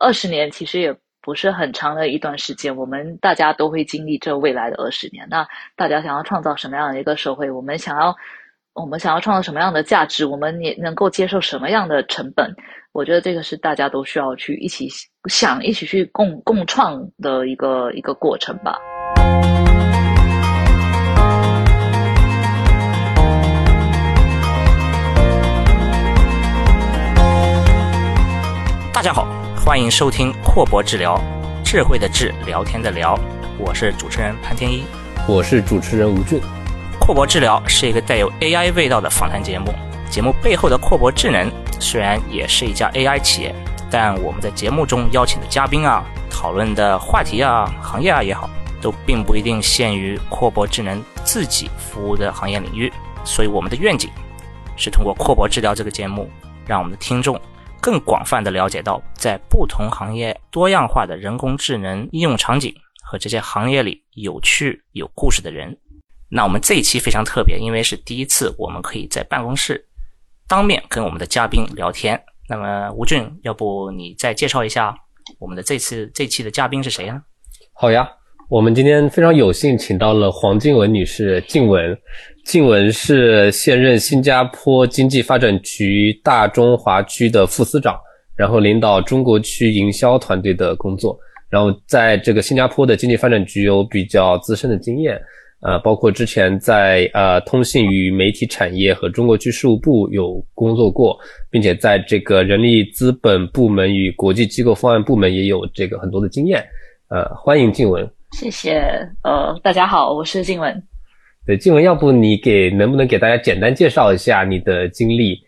二十年其实也不是很长的一段时间，我们大家都会经历这未来的二十年。那大家想要创造什么样的一个社会？我们想要我们想要创造什么样的价值？我们也能够接受什么样的成本？我觉得这个是大家都需要去一起想、一起去共共创的一个一个过程吧。大家好，欢迎收听阔博治疗，智慧的智，聊天的聊，我是主持人潘天一，我是主持人吴俊。阔博治疗是一个带有 AI 味道的访谈节目，节目背后的阔博智能虽然也是一家 AI 企业，但我们在节目中邀请的嘉宾啊，讨论的话题啊，行业啊也好，都并不一定限于阔博智能自己服务的行业领域，所以我们的愿景是通过阔博治疗这个节目，让我们的听众。更广泛的了解到，在不同行业多样化的人工智能应用场景和这些行业里有趣有故事的人。那我们这一期非常特别，因为是第一次，我们可以在办公室当面跟我们的嘉宾聊天。那么吴俊，要不你再介绍一下我们的这次这期的嘉宾是谁呢？好呀。我们今天非常有幸请到了黄静雯女士，静雯，静雯是现任新加坡经济发展局大中华区的副司长，然后领导中国区营销团队的工作，然后在这个新加坡的经济发展局有比较资深的经验，呃，包括之前在呃通信与媒体产业和中国区事务部有工作过，并且在这个人力资本部门与国际机构方案部门也有这个很多的经验，呃，欢迎静雯。谢谢，呃，大家好，我是静文。对，静文，要不你给能不能给大家简单介绍一下你的经历？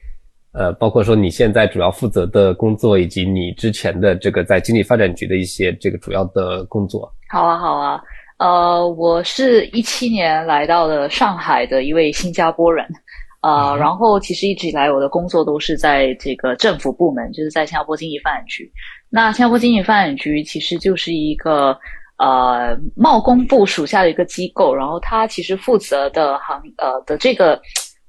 呃，包括说你现在主要负责的工作，以及你之前的这个在经济发展局的一些这个主要的工作。好啊，好啊，呃，我是一七年来到了上海的一位新加坡人，呃，然后其实一直以来我的工作都是在这个政府部门，就是在新加坡经济发展局。那新加坡经济发展局其实就是一个。呃，贸工部属下的一个机构，然后它其实负责的行呃的这个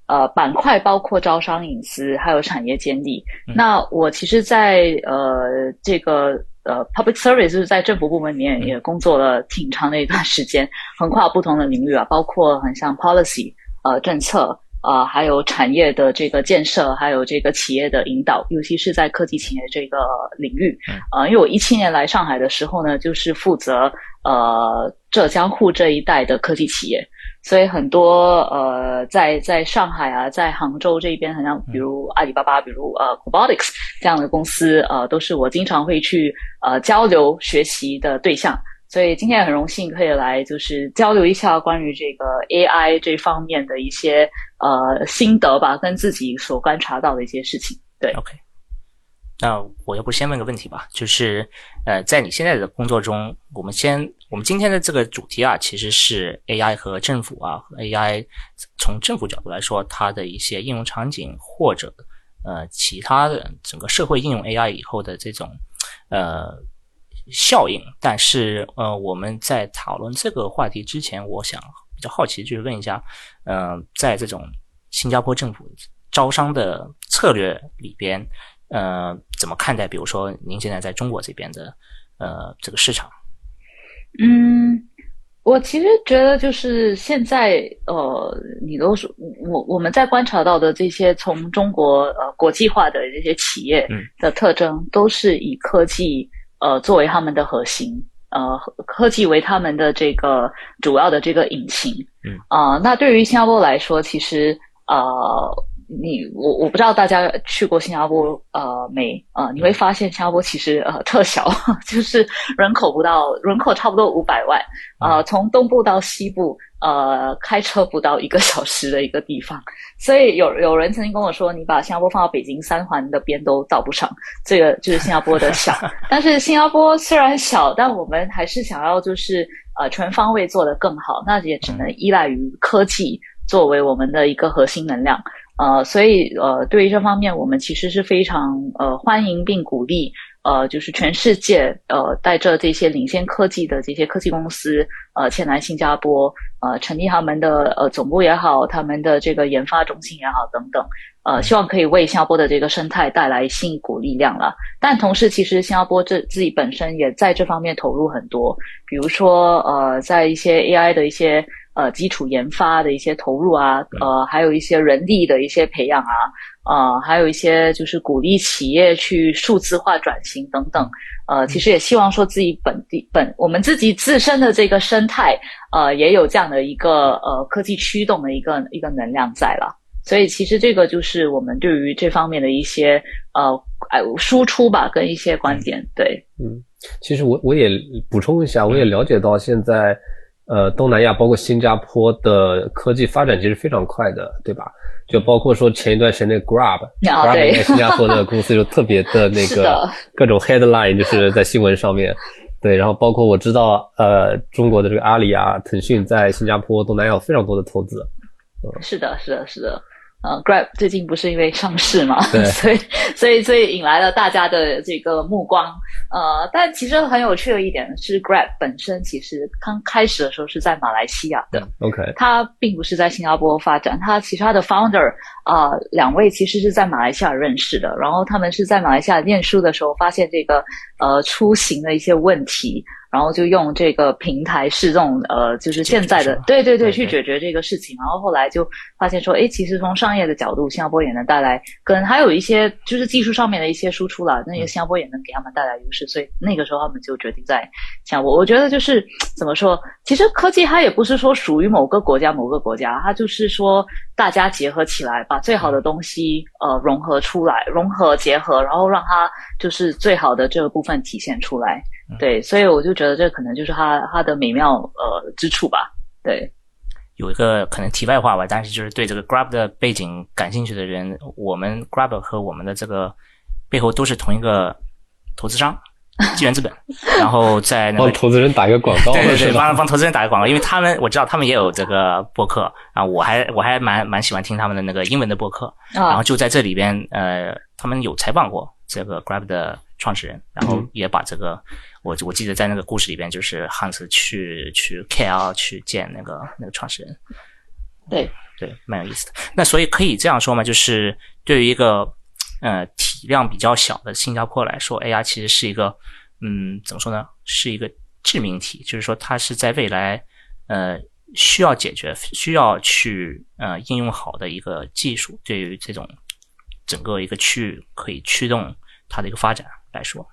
呃板块包括招商引资还有产业监理。那我其实，在呃这个呃 public service 就是在政府部门里面也工作了挺长的一段时间，横跨不同的领域啊，包括很像 policy 呃政策。啊，还有产业的这个建设，还有这个企业的引导，尤其是在科技企业这个领域。啊，因为我一七年来上海的时候呢，就是负责呃浙江沪这一带的科技企业，所以很多呃在在上海啊，在杭州这边，好像比如阿里巴巴，比如呃 Robotics 这样的公司，呃，都是我经常会去呃交流学习的对象。所以今天也很荣幸可以来，就是交流一下关于这个 AI 这方面的一些呃心得吧，跟自己所观察到的一些事情。对，OK。那我要不先问个问题吧，就是呃，在你现在的工作中，我们先，我们今天的这个主题啊，其实是 AI 和政府啊，AI 从政府角度来说，它的一些应用场景，或者呃其他的整个社会应用 AI 以后的这种呃。效应，但是呃，我们在讨论这个话题之前，我想比较好奇，就是问一下，呃，在这种新加坡政府招商的策略里边，呃，怎么看待？比如说，您现在在中国这边的呃这个市场？嗯，我其实觉得就是现在呃，你都是我我们在观察到的这些从中国呃国际化的这些企业的特征，都是以科技。呃，作为他们的核心，呃，科技为他们的这个主要的这个引擎，嗯啊，那对于新加坡来说，其实呃，你我我不知道大家去过新加坡呃没呃？你会发现新加坡其实呃特小，就是人口不到人口差不多五百万啊，从东部到西部。呃，开车不到一个小时的一个地方，所以有有人曾经跟我说，你把新加坡放到北京三环的边都到不上，这个就是新加坡的小。但是新加坡虽然小，但我们还是想要就是呃全方位做得更好，那也只能依赖于科技作为我们的一个核心能量。呃，所以呃，对于这方面，我们其实是非常呃欢迎并鼓励呃，就是全世界呃带着这些领先科技的这些科技公司呃前来新加坡呃成立他们的呃总部也好，他们的这个研发中心也好等等，呃，希望可以为新加坡的这个生态带来新一股力量了。但同时，其实新加坡这自己本身也在这方面投入很多，比如说呃，在一些 AI 的一些呃基础研发的一些投入啊，呃，还有一些人力的一些培养啊。啊，还有一些就是鼓励企业去数字化转型等等，呃，其实也希望说自己本地本我们自己自身的这个生态，呃，也有这样的一个呃科技驱动的一个一个能量在了。所以其实这个就是我们对于这方面的一些呃呃输出吧，跟一些观点。对，嗯，其实我我也补充一下，我也了解到现在呃东南亚包括新加坡的科技发展其实非常快的，对吧？就包括说前一段时间那 Grab，Grab 在新加坡的公司就特别的那个 各种 headline，就是在新闻上面。对，然后包括我知道，呃，中国的这个阿里啊、腾讯在新加坡、东南亚有非常多的投资。是的，是的，是的。呃，Grab 最近不是因为上市嘛，对，所以所以所以引来了大家的这个目光。呃，但其实很有趣的一点是，Grab 本身其实刚开始的时候是在马来西亚的，OK，它并不是在新加坡发展。它其实它的 founder 啊，两位其实是在马来西亚认识的，然后他们是在马来西亚念书的时候发现这个呃出行的一些问题。然后就用这个平台是这种呃，就是现在的对对对去解决这个事情。然后后来就发现说，哎，其实从商业的角度，新加坡也能带来跟还有一些就是技术上面的一些输出了。那个新加坡也能给他们带来优势，所以那个时候他们就决定在新加坡。我觉得就是怎么说，其实科技它也不是说属于某个国家某个国家，它就是说大家结合起来，把最好的东西呃融合出来，融合结合，然后让它就是最好的这个部分体现出来。对，所以我就觉得这可能就是它它的美妙呃之处吧。对，有一个可能题外话吧，但是就是对这个 Grab 的背景感兴趣的人，我们 Grab 和我们的这个背后都是同一个投资商，纪元资本。然后在帮投资人打一个广告，对对对，帮帮投资人打个广告，因为他们我知道他们也有这个播客啊，我还我还蛮蛮喜欢听他们的那个英文的播客，然后就在这里边呃，他们有采访过这个 Grab 的创始人，然后也把这个。我我记得在那个故事里边，就是 Hans 去去 KL 去见那个那个创始人，对对，蛮有意思的。那所以可以这样说嘛，就是对于一个呃体量比较小的新加坡来说，AI 其实是一个嗯怎么说呢，是一个致命体，就是说它是在未来呃需要解决、需要去呃应用好的一个技术，对于这种整个一个区域可以驱动它的一个发展来说。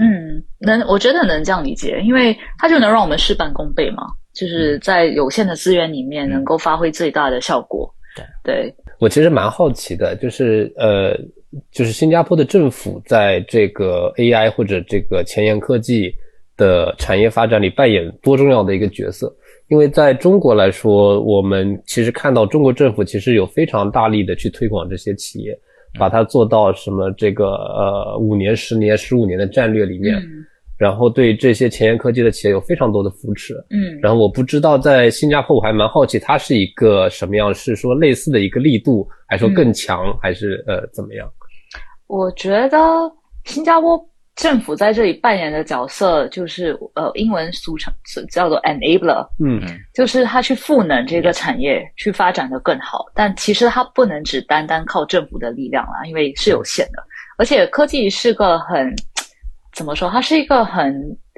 嗯，能，我觉得能这样理解，因为它就能让我们事半功倍嘛，就是在有限的资源里面能够发挥最大的效果。对，对我其实蛮好奇的，就是呃，就是新加坡的政府在这个 AI 或者这个前沿科技的产业发展里扮演多重要的一个角色？因为在中国来说，我们其实看到中国政府其实有非常大力的去推广这些企业。把它做到什么这个呃五年、十年、十五年的战略里面，然后对这些前沿科技的企业有非常多的扶持。嗯，然后我不知道在新加坡，我还蛮好奇它是一个什么样，是说类似的一个力度，还是说更强，还是呃怎么样？我觉得新加坡。政府在这里扮演的角色就是呃，英文俗称叫做 enabler，嗯，就是他去赋能这个产业去发展的更好。但其实它不能只单单靠政府的力量啦，因为是有限的。而且科技是个很怎么说？它是一个很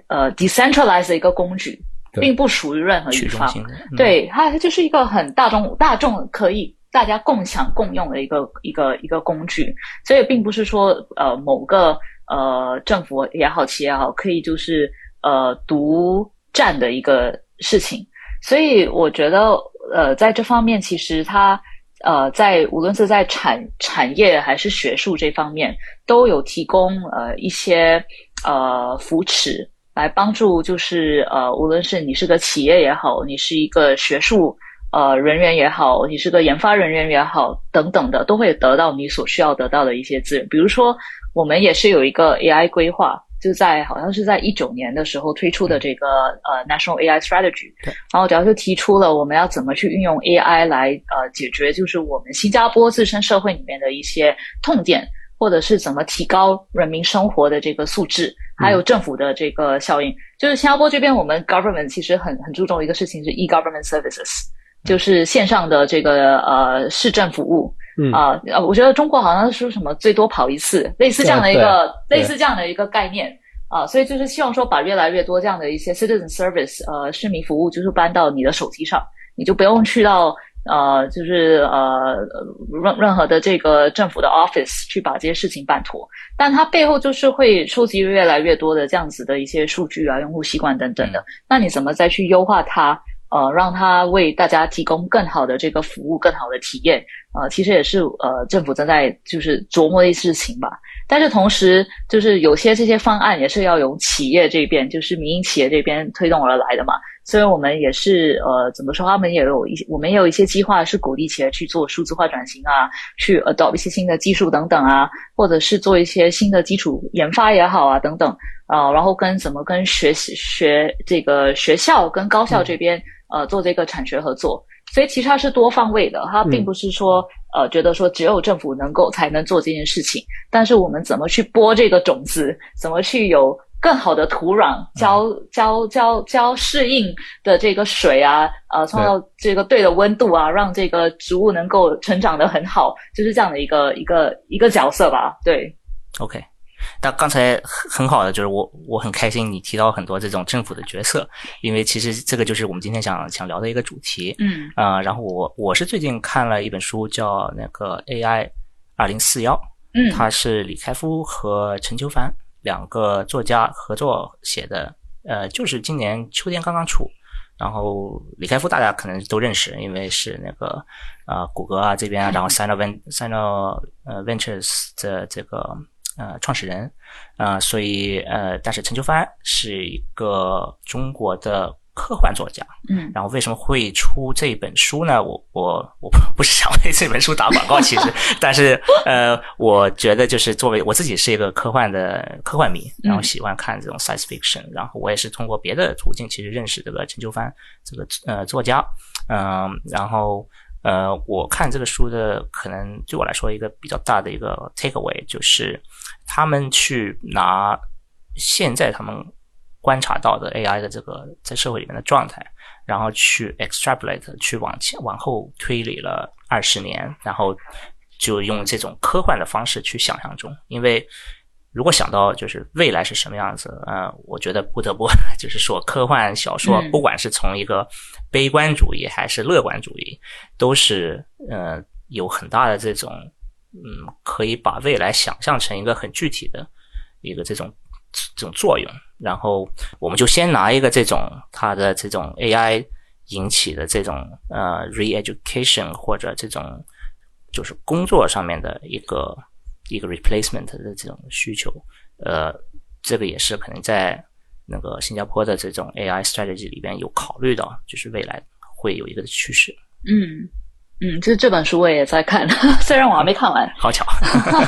呃 decentralized 的一个工具，并不属于任何一方。对它，它就是一个很大众大众可以大家共享共用的一个一个一个工具，所以并不是说呃某个。呃，政府也好，企业也好，可以就是呃独占的一个事情，所以我觉得呃在这方面，其实它呃在无论是在产产业还是学术这方面，都有提供呃一些呃扶持来帮助，就是呃无论是你是个企业也好，你是一个学术呃人员也好，你是个研发人员也好，等等的，都会得到你所需要得到的一些资源，比如说。我们也是有一个 AI 规划，就在好像是在一九年的时候推出的这个呃 National AI Strategy，然后主要就提出了我们要怎么去运用 AI 来呃解决就是我们新加坡自身社会里面的一些痛点，或者是怎么提高人民生活的这个素质，还有政府的这个效应。就是新加坡这边，我们 government 其实很很注重一个事情是 e government services，就是线上的这个呃市政服务。啊呃，我觉得中国好像是什么最多跑一次，类似这样的一个类似这样的一个概念啊，所以就是希望说把越来越多这样的一些 citizen service 呃市民服务，就是搬到你的手机上，你就不用去到呃就是呃任任何的这个政府的 office 去把这些事情办妥，但它背后就是会收集越来越多的这样子的一些数据啊、用户习惯等等的，那你怎么再去优化它？呃，让它为大家提供更好的这个服务、更好的体验，呃，其实也是呃政府正在就是琢磨的事情吧。但是同时，就是有些这些方案也是要由企业这边，就是民营企业这边推动而来的嘛。所以我们也是呃，怎么说？他们也有一些，我们也有一些计划是鼓励企业去做数字化转型啊，去 adopt 一些新的技术等等啊，或者是做一些新的基础研发也好啊等等啊，然后跟怎么跟学习学这个学校跟高校这边。呃，做这个产学合作，所以其实它是多方位的，它并不是说呃，觉得说只有政府能够才能做这件事情，但是我们怎么去播这个种子，怎么去有更好的土壤，浇浇浇浇适应的这个水啊，呃，创造这个对的温度啊，让这个植物能够成长的很好，就是这样的一个一个一个角色吧，对，OK。但刚才很很好的就是我我很开心你提到很多这种政府的角色，因为其实这个就是我们今天想想聊的一个主题。嗯啊，然后我我是最近看了一本书叫那个 AI 二零四幺，嗯，它是李开复和陈秋凡两个作家合作写的，呃，就是今年秋天刚刚出。然后李开复大家可能都认识，因为是那个呃谷歌啊这边啊，然后 Sino Sino 呃 Ventures 的这个。呃，创始人，呃，所以呃，但是陈秋帆是一个中国的科幻作家，嗯，然后为什么会出这本书呢？我我我不不是想为这本书打广告，其实，但是呃，我觉得就是作为我自己是一个科幻的科幻迷，然后喜欢看这种 science fiction，然后我也是通过别的途径其实认识这个陈秋帆这个呃作家，嗯，然后。呃，我看这个书的可能对我来说一个比较大的一个 take away 就是，他们去拿现在他们观察到的 AI 的这个在社会里面的状态，然后去 extrapolate 去往前往后推理了二十年，然后就用这种科幻的方式去想象中，因为。如果想到就是未来是什么样子，呃，我觉得不得不 就是说，科幻小说不管是从一个悲观主义还是乐观主义，都是呃有很大的这种嗯，可以把未来想象成一个很具体的一个这种这种作用。然后我们就先拿一个这种它的这种 AI 引起的这种呃 re-education 或者这种就是工作上面的一个。一个 replacement 的这种需求，呃，这个也是可能在那个新加坡的这种 AI strategy 里边有考虑到，就是未来会有一个趋势。嗯嗯，这这本书我也在看，虽然我还没看完。好巧，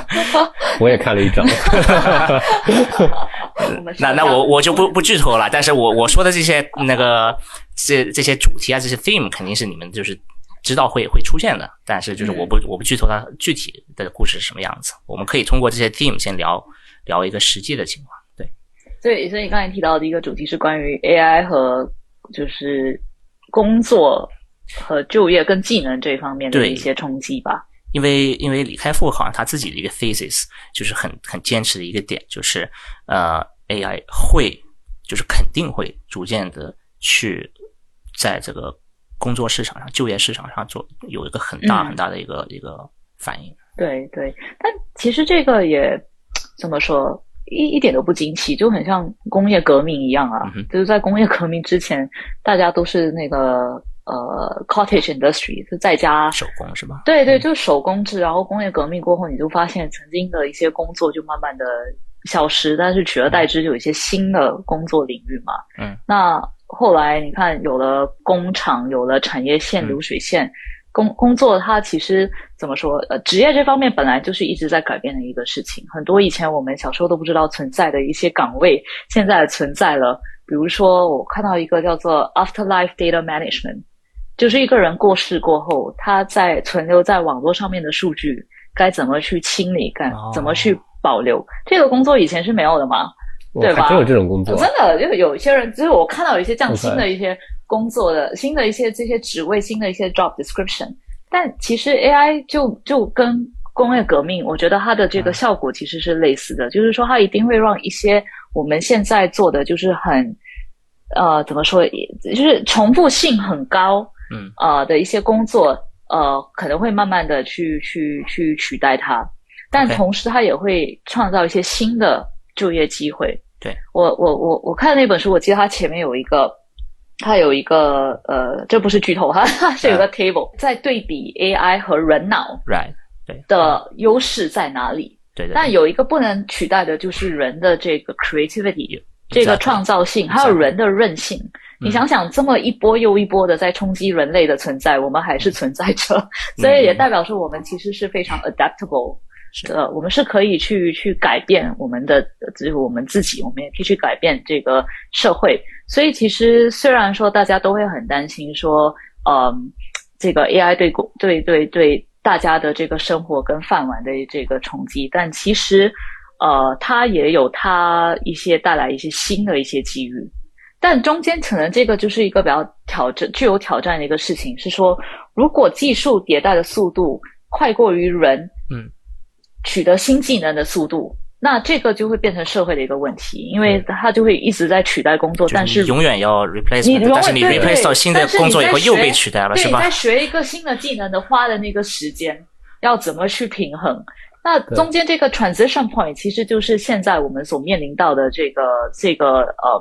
我也看了一章。那那我我就不不剧透了，但是我我说的这些那个这这些主题啊，这些 theme 肯定是你们就是。知道会会出现的，但是就是我不我不剧透它具体的故事是什么样子。我们可以通过这些 team 先聊聊一个实际的情况。对，所以所以你刚才提到的一个主题是关于 AI 和就是工作和就业跟技能这方面的一些冲击吧。因为因为李开复好像他自己的一个 thesis 就是很很坚持的一个点，就是呃 AI 会就是肯定会逐渐的去在这个。工作市场上、就业市场上做有一个很大很大的一个一个反应。对对，但其实这个也怎么说，一一点都不惊奇，就很像工业革命一样啊。就是在工业革命之前，大家都是那个呃 cottage industry，是在家手工是吧？对对，就手工制。然后工业革命过后，你就发现曾经的一些工作就慢慢的消失，但是取而代之就有一些新的工作领域嘛。嗯，那。后来你看，有了工厂，有了产业线、流水线，工工作它其实怎么说？呃，职业这方面本来就是一直在改变的一个事情。很多以前我们小时候都不知道存在的一些岗位，现在存在了。比如说，我看到一个叫做 Afterlife Data Management，就是一个人过世过后，他在存留在网络上面的数据，该怎么去清理，该哦怎么去保留。这个工作以前是没有的嘛？对真有这种工作，真的，就有一些人，就是我看到有一些这样新的一些工作的新的一些这些职位，新的一些 job description，但其实 AI 就就跟工业革命，我觉得它的这个效果其实是类似的，就是说它一定会让一些我们现在做的就是很呃怎么说，就是重复性很高，嗯。呃的一些工作，呃可能会慢慢的去去去取代它，但同时它也会创造一些新的就业机会。对。我我我我看那本书，我记得它前面有一个，它有一个呃，这不是剧透哈，它是有个 table 在对比 AI 和人脑，right，对。的优势在哪里。对对，但有一个不能取代的，就是人的这个 creativity，这个创造性，还有人的韧性。你想想，这么一波又一波的在冲击人类的存在，我们还是存在着，所以也代表说我们其实是非常 adaptable 是的，我们是可以去去改变我们的，就是我们自己，我们也可以去改变这个社会。所以其实虽然说大家都会很担心说，嗯，这个 AI 对公对对对大家的这个生活跟饭碗的这个冲击，但其实呃，它也有它一些带来一些新的一些机遇。但中间可能这个就是一个比较挑战、具有挑战的一个事情，是说，如果技术迭代的速度快过于人，取得新技能的速度，那这个就会变成社会的一个问题，因为它就会一直在取代工作，但就是永远要 replace，但是你对 replace 对到新的工作以后又被取代了，对，是吧你在？学一个新的技能的花的那个时间，要怎么去平衡？那中间这个 transition point 其实就是现在我们所面临到的这个这个呃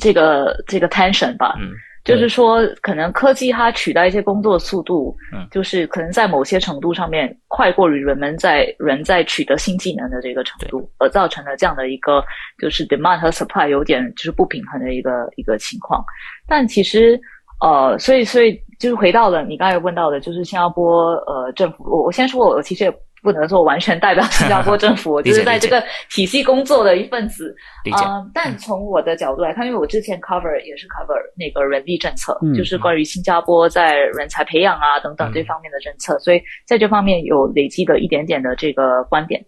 这个这个 tension 吧。嗯，就是说，可能科技它取代一些工作速度，嗯就是可能在某些程度上面快过于人们在人在取得新技能的这个程度，而造成了这样的一个就是 demand 和 supply 有点就是不平衡的一个一个情况。但其实呃，所以所以就是回到了你刚才问到的，就是新加坡呃政府，我我先说，我其实也不能说完全代表新加坡政府，我就是在这个体系工作的一份子。理解。嗯，但从我的角度来看，因为我之前 cover 也是 cover 那个人力政策，嗯就是关于新加坡在人才培养啊等等嗯这方面的政策，所以在这方面有累积的一点点的这个观点。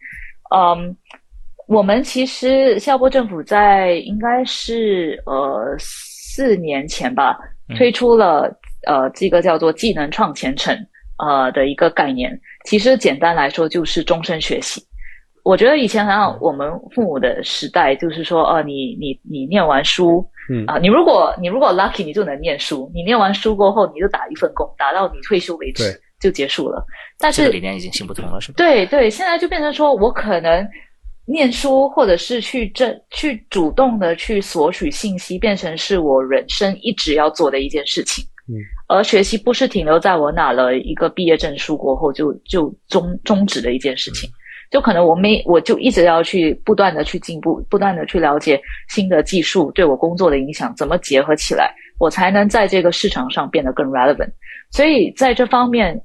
嗯，我们其实新加坡政府在应该是呃四年前吧，嗯推出了、呃这个叫做技能创前程呃的一个概念。其实简单来说就是终身学习。我觉得以前好像我们父母的时代，就是说，呃，你你你念完书，嗯啊，你如果你如果 lucky，你就能念书，你念完书过后，你就打一份工，打到你退休为止就结束了。但这是个理念已经行不通了，是吧？对对，现在就变成说我可能念书，或者是去正去主动的去索取信息，变成是我人生一直要做的一件事情。嗯，而学习不是停留在我拿了一个毕业证书过后就就终终止的一件事情。就可能我没，我就一直要去不断的去进步，不断的去了解新的技术对我工作的影响，怎么结合起来，我才能在这个市场上变得更 relevant。所以在这方面，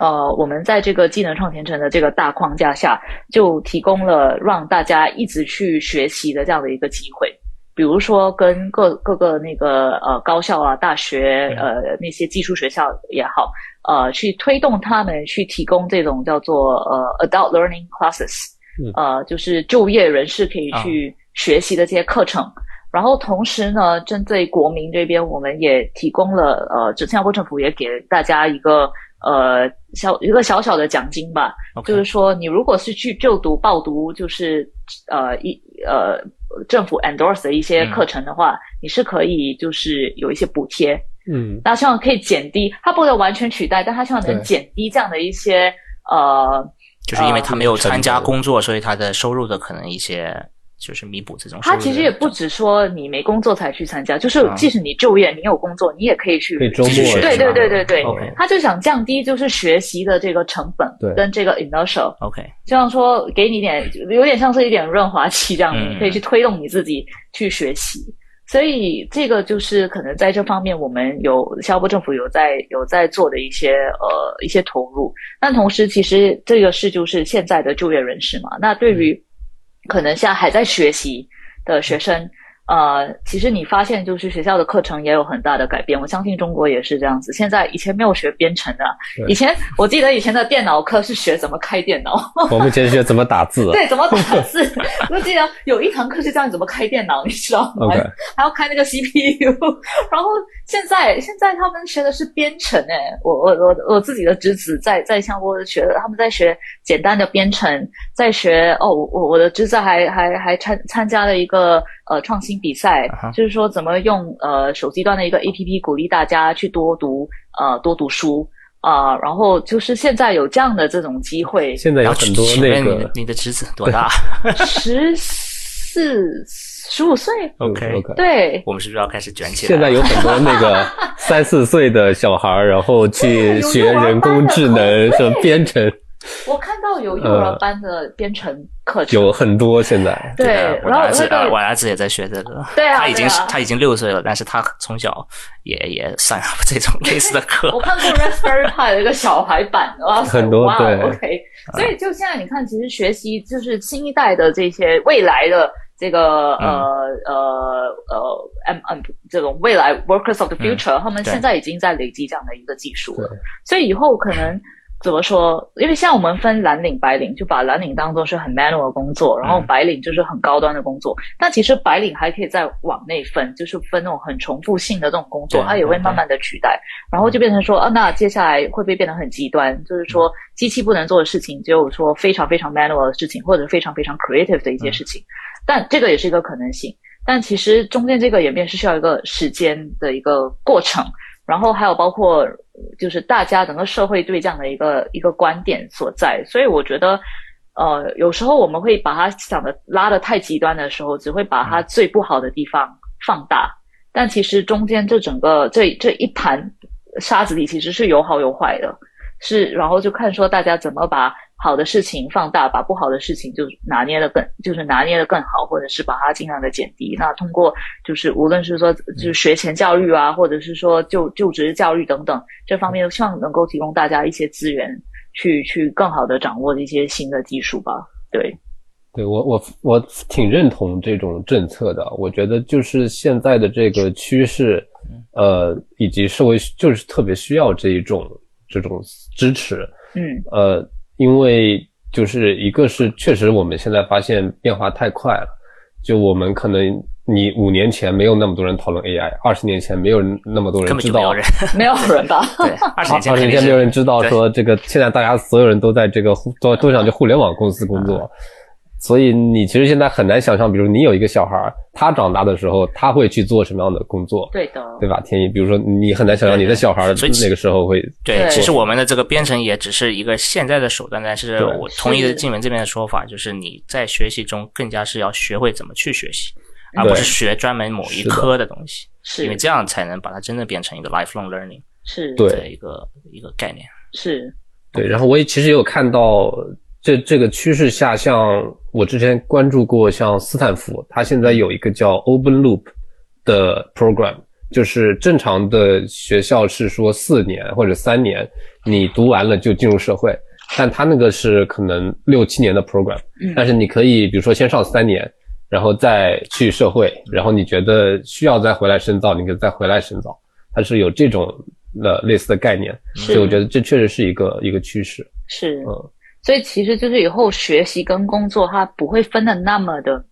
呃，我们在这个技能创前程的这个大框架下，就提供了让大家一直去学习的这样的一个机会。比如说，跟各各个那个呃高校啊、大学呃那些技术学校也好，呃，去推动他们去提供这种叫做呃 adult learning classes，嗯。呃，就是就业人士可以去学习的这些课程。然后同时呢，针对国民这边，我们也提供了呃，这新加坡政府也给大家一个呃小一个小小的奖金吧。就是说你如果是去就读报读，就是呃一呃政府 endorse 的一些课程的话，你是可以就是有一些补贴，嗯。那希望可以减低，它不能完全取代，但它希望能减低这样的一些呃就是因为他没有参加工作，所以他的收入的可能一些就是弥补这种收它入的。其实也不止说你没工作才去参加，就是啊即使你就业，你有工作，你也可以去可以周末继续学对对对对对 OK 他就想降低就是学习的这个成本对跟这个 inertia，OK，就像说给你一点有点像是一点润滑剂这样，嗯你可以去推动你自己去学习。所以这个就是可能在这方面，我们有新加坡政府有在有在做的一些呃一些投入。但同时，其实这个是就是现在的就业人士嘛。那对于可能像还在学习的学生，呃，其实你发现就是学校的课程也有很大的改变。我相信中国也是这样子。现在以前没有学编程的，以前我记得以前的电脑课是学怎么开电脑。我们以前学怎么打字。对，怎么打字？我记得有一堂课是教你怎么开电脑，你知道吗？还要开那个 CPU。然后现在现在他们学的是编程，哎，我我我我自己的侄子在在香波学的，他们在学简单的编程，在学哦，我我的侄子还还还参参加了一个。呃，创新比赛就是说怎么用呃手机端的一个 A P P 鼓励大家去多读呃多读书啊，然后就是现在有这样的这种机会。现在有很多那个，你的侄子多大？十四十五岁。OK OK。对，我们是不是要开始卷起来？现在有很多那个 三四岁的小孩，然后去学人工智能什么编程。我看到有幼儿班的编程课程，有很多现在。对，我儿子啊，我儿子也在学这个。对啊，他已经他已经六岁了，但是他从小也也上 这种类似的课。我看过 Raspberry Pi 的一个小孩版，哇，很多对。OK，所以就现在你看，其实学习就是新一代的这些未来的这个呃呃呃 M M 这种未来 Workers of the Future，他们现在已经在累积这样的一个技术了，所以以后可能。怎么说？因为像我们分蓝领、白领，就把蓝领当做是很 manual 的工作，然后白领就是很高端的工作。但其实白领还可以再往内分，就是分那种很重复性的这种工作，它也会慢慢的取代，然后就变成说，啊，那接下来会不会变得很极端？就是说，机器不能做的事情，只有说非常非常 manual 的事情，或者非常非常 creative 的一些事情。但这个也是一个可能性。但其实中间这个演变是需要一个时间的一个过程。然后还有包括，就是大家整个社会对这样的一个一个观点所在，所以我觉得，呃，有时候我们会把它想的拉的太极端的时候，只会把它最不好的地方放大，但其实中间这整个这这一盘沙子里其实是有好有坏的，是然后就看说大家怎么把。好的事情放大，把不好的事情就拿捏的更，就是拿捏的更好，或者是把它尽量的减低。那通过就是无论是说就是学前教育啊，或者是说就就职教育等等这方面，希望能够提供大家一些资源，去去更好的掌握一些新的技术吧。对，对我我我挺认同这种政策的。我觉得就是现在的这个趋势，呃，以及社会就是特别需要这一种这种支持。嗯，呃。因为就是一个是确实我们现在发现变化太快了，就我们可能你五年前没有那么多人讨论 AI，二十年前没有那么多人知道，没有人吧？对，二十年前没有人知道说这个，现在大家所有人都在这个都都想去互联网公司工作。所以你其实现在很难想象，比如你有一个小孩，他长大的时候他会去做什么样的工作？对的，对吧？天一，比如说你很难想象你的小孩那个时候会。对，其实我们的这个编程也只是一个现在的手段，但是我同意的静文这边的说法，就是你在学习中更加是要学会怎么去学习，而不是学专门某一科的东西，是因为这样才能把它真正变成一个 lifelong learning，是对一个一个概念。是，对。然后我也其实也有看到。这这个趋势下，像我之前关注过，像斯坦福，它现在有一个叫 Open Loop 的 program，就是正常的学校是说四年或者三年，你读完了就进入社会，但它那个是可能六七年的 program，但是你可以比如说先上三年，然后再去社会，然后你觉得需要再回来深造，你可以再回来深造，它是有这种的类似的概念，所以我觉得这确实是一个一个趋势，是，嗯。所以其实就是以后学习跟工作，它不会分的那么的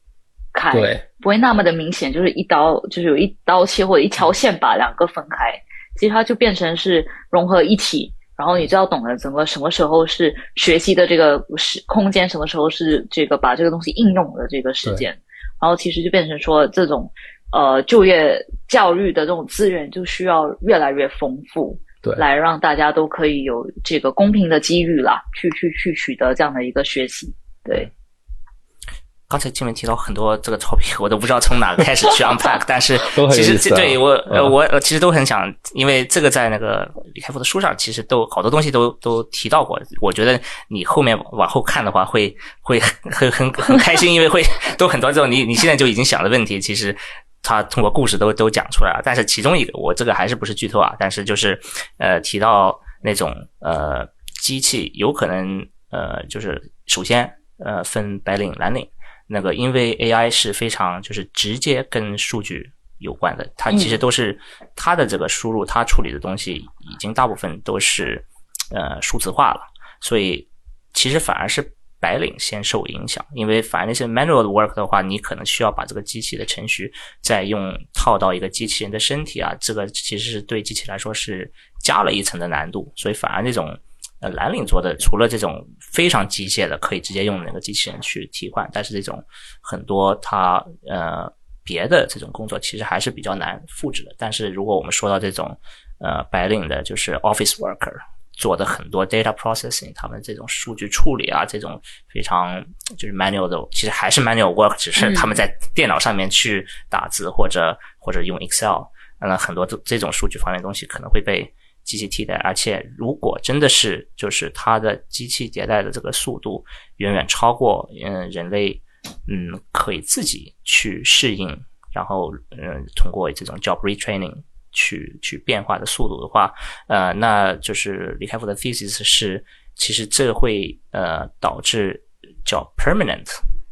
开，对，不会那么的明显，就是一刀就是有一刀切或者一条线把两个分开。其实它就变成是融合一体，然后你就要懂得怎么什么时候是学习的这个时空间，什么时候是这个把这个东西应用的这个时间。然后其实就变成说这种呃就业教育的这种资源就需要越来越丰富。对，来让大家都可以有这个公平的机遇啦，去去去取得这样的一个学习。对，刚才金文提到很多这个 topic，我都不知道从哪个开始去 unpack，但是 其实对我我其实都很想，因为这个在那个李开复的书上，其实都好多东西都都提到过。我觉得你后面往后看的话，会会很很很开心，因为会 都很多这种你你现在就已经想的问题，其实。他通过故事都都讲出来了，但是其中一个我这个还是不是剧透啊？但是就是呃提到那种呃机器有可能呃就是首先呃分白领蓝领，那个因为 AI 是非常就是直接跟数据有关的，它其实都是它的这个输入，它处理的东西已经大部分都是呃数字化了，所以其实反而是。白领先受影响，因为反正那些 manual work 的话，你可能需要把这个机器的程序再用套到一个机器人的身体啊，这个其实是对机器来说是加了一层的难度。所以反而那种呃蓝领做的，除了这种非常机械的可以直接用那个机器人去替换，但是这种很多它呃别的这种工作其实还是比较难复制的。但是如果我们说到这种呃白领的，就是 office worker。做的很多 data processing，他们这种数据处理啊，这种非常就是 manual 的，其实还是 manual work，只是他们在电脑上面去打字或者或者用 Excel，那很多这这种数据方面的东西可能会被机器替代。而且如果真的是就是它的机器迭代的这个速度远远超过嗯人类嗯可以自己去适应，然后嗯通过这种 job retraining。去去变化的速度的话，呃，那就是李开复的 thesis 是，其实这会呃导致叫 permanent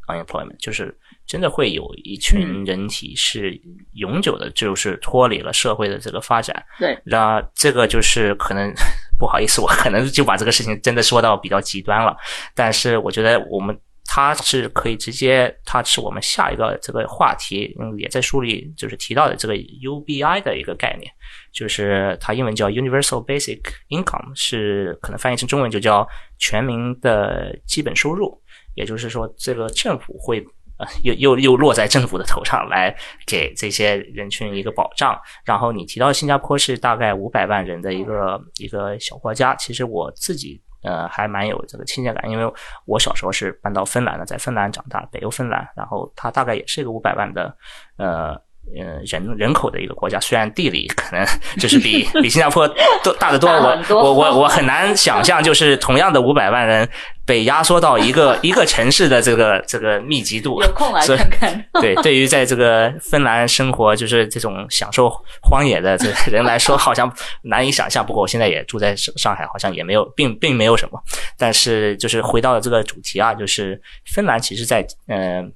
unemployment，就是真的会有一群人体是永久的，就是脱离了社会的这个发展。对，那这个就是可能 不好意思，我可能就把这个事情真的说到比较极端了，但是我觉得我们。它是可以直接，它是我们下一个这个话题，嗯，也在书里就是提到的这个 UBI 的一个概念，就是它英文叫 Universal Basic Income，是可能翻译成中文就叫全民的基本收入。也就是说，这个政府会呃又又又落在政府的头上来给这些人群一个保障。然后你提到新加坡是大概五百万人的一个一个小国家，其实我自己。呃，还蛮有这个亲切感，因为我小时候是搬到芬兰的，在芬兰长大，北欧芬兰，然后它大概也是一个五百万的，呃。嗯，人人口的一个国家，虽然地理可能就是比 比新加坡都大得多，我我我我很难想象，就是同样的五百万人被压缩到一个 一个城市的这个这个密集度。有空来看看。对，对于在这个芬兰生活，就是这种享受荒野的这人来说，好像难以想象。不过我现在也住在上海，好像也没有，并并没有什么。但是就是回到了这个主题啊，就是芬兰其实，在嗯。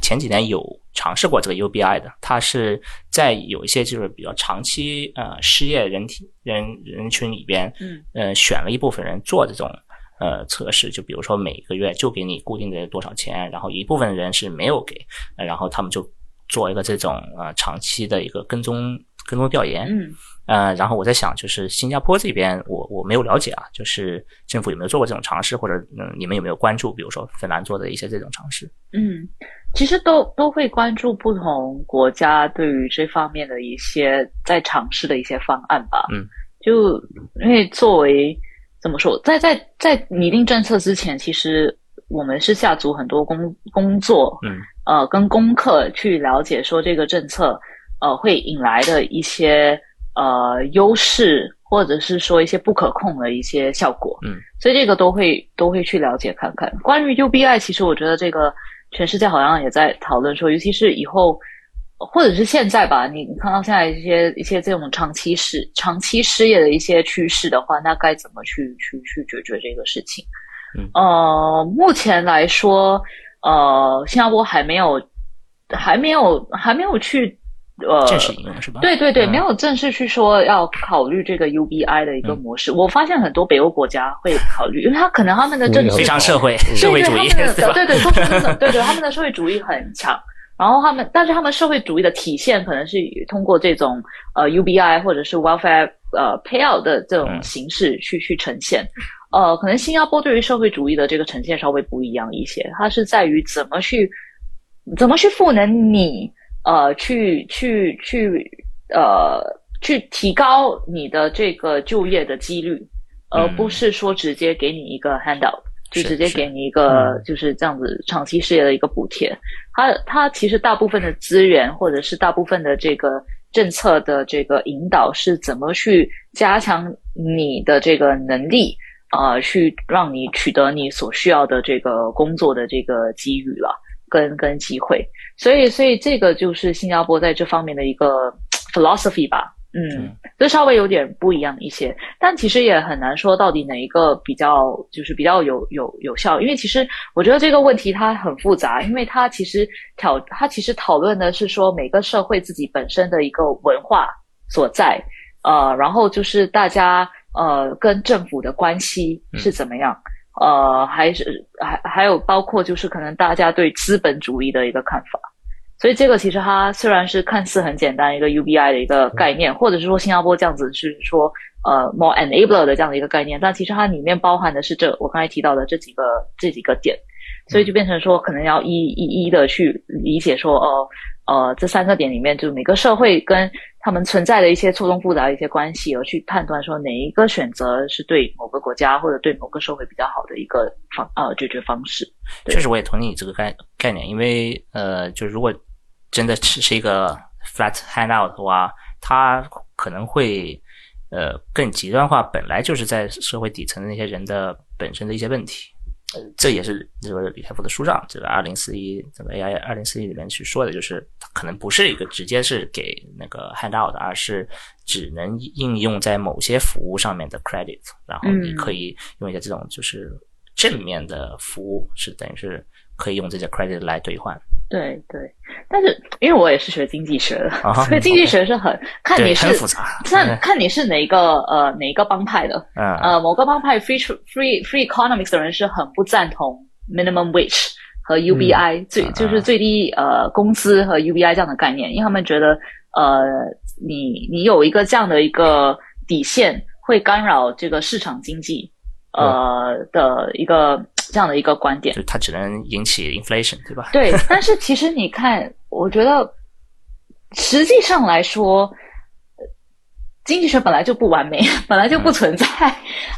前几年有尝试过这个 UBI 的，它是在有一些就是比较长期呃失业人体人人群里边，嗯，呃选了一部分人做这种呃测试，就比如说每个月就给你固定的多少钱，然后一部分人是没有给，然后他们就做一个这种呃长期的一个跟踪跟踪调研，嗯。呃，然后我在想，就是新加坡这边，我我没有了解啊，就是政府有没有做过这种尝试，或者嗯，你们有没有关注，比如说芬兰做的一些这种尝试？嗯，其实都都会关注不同国家对于这方面的一些在尝试的一些方案吧。嗯，就因为作为怎么说，在在在拟定政策之前，其实我们是下足很多工工作，嗯，呃，跟功课去了解说这个政策呃会引来的一些。呃，优势或者是说一些不可控的一些效果，嗯，所以这个都会都会去了解看看。关于 UBI，其实我觉得这个全世界好像也在讨论说，尤其是以后或者是现在吧，你看到现在一些一些这种长期失长期失业的一些趋势的话，那该怎么去去去解决这个事情？嗯，呃，目前来说，呃，新加坡还没有还没有还没有去。呃，正式应用是吧？对对对，没有正式去说要考虑这个 UBI 的一个模式。我发现很多北欧国家会考虑，因为他可能他们的政治非常社会社会主义，对对，说真的，对对，他们的社会主义很强。然后他们，但是他们社会主义的体现可能是通过这种呃 UBI 或者是 welfare 呃 payout 的这种形式去去呈现。呃，可能新加坡对于社会主义的这个呈现稍微不一样一些，它是在于怎么去怎么去赋能你。呃，去去去，呃，去提高你的这个就业的几率，而不是说直接给你一个 handout，就直接给你一个就是这样子长期事业的一个补贴。它它其实大部分的资源或者是大部分的这个政策的这个引导是怎么去加强你的这个能力啊，去让你取得你所需要的这个工作的这个机遇了。跟跟机会，所以所以这个就是新加坡在这方面的一个 philosophy 吧，嗯，这稍微有点不一样一些，但其实也很难说到底哪一个比较就是比较有有有效，因为其实我觉得这个问题它很复杂，因为它其实挑它其实讨论的是说每个社会自己本身的一个文化所在，呃，然后就是大家呃跟政府的关系是怎么样，呃，还是还还有包括就是可能大家对资本主义的一个看法。所以这个其实它虽然是看似很简单一个 UBI 的一个概念，或者是说新加坡这样子是说呃 more enabler 的这样的一个概念，但其实它里面包含的是这我刚才提到的这几个这几个点，所以就变成说可能要一一一的去理解说呃呃这三个点里面，就每个社会跟他们存在的一些错综复杂的一些关系，而去判断说哪一个选择是对某个国家或者对某个社会比较好的一个方呃解决方式。确实，我也同意你这个概概念，因为呃，就如果真的是是一个 flat handout 的话，它可能会呃更极端化。本来就是在社会底层的那些人的本身的一些问题，这也是这个李开复的书上这个二零四一这个 AI 二零四一里面去说的，就是可能不是一个直接是给那个 handout 的，而是只能应用在某些服务上面的 credit，然后你可以用一些这种就是正面的服务，是等于是可以用这些 credit 来兑换。对对，但是因为我也是学经济学的，所以经济学是很看你是看看你是哪一个呃哪一个帮派的。呃，某个帮派 free free free economics 的人是很不赞同 minimum wage 和 UBI 最就是最低呃工资和 UBI 这样的概念，因为他们觉得呃你你有一个这样的一个底线，会干扰这个市场经济呃的一个。这样的一个观点，就它只能引起 inflation，对吧？对，但是其实你看，我觉得实际上来说，经济学本来就不完美，本来就不存在。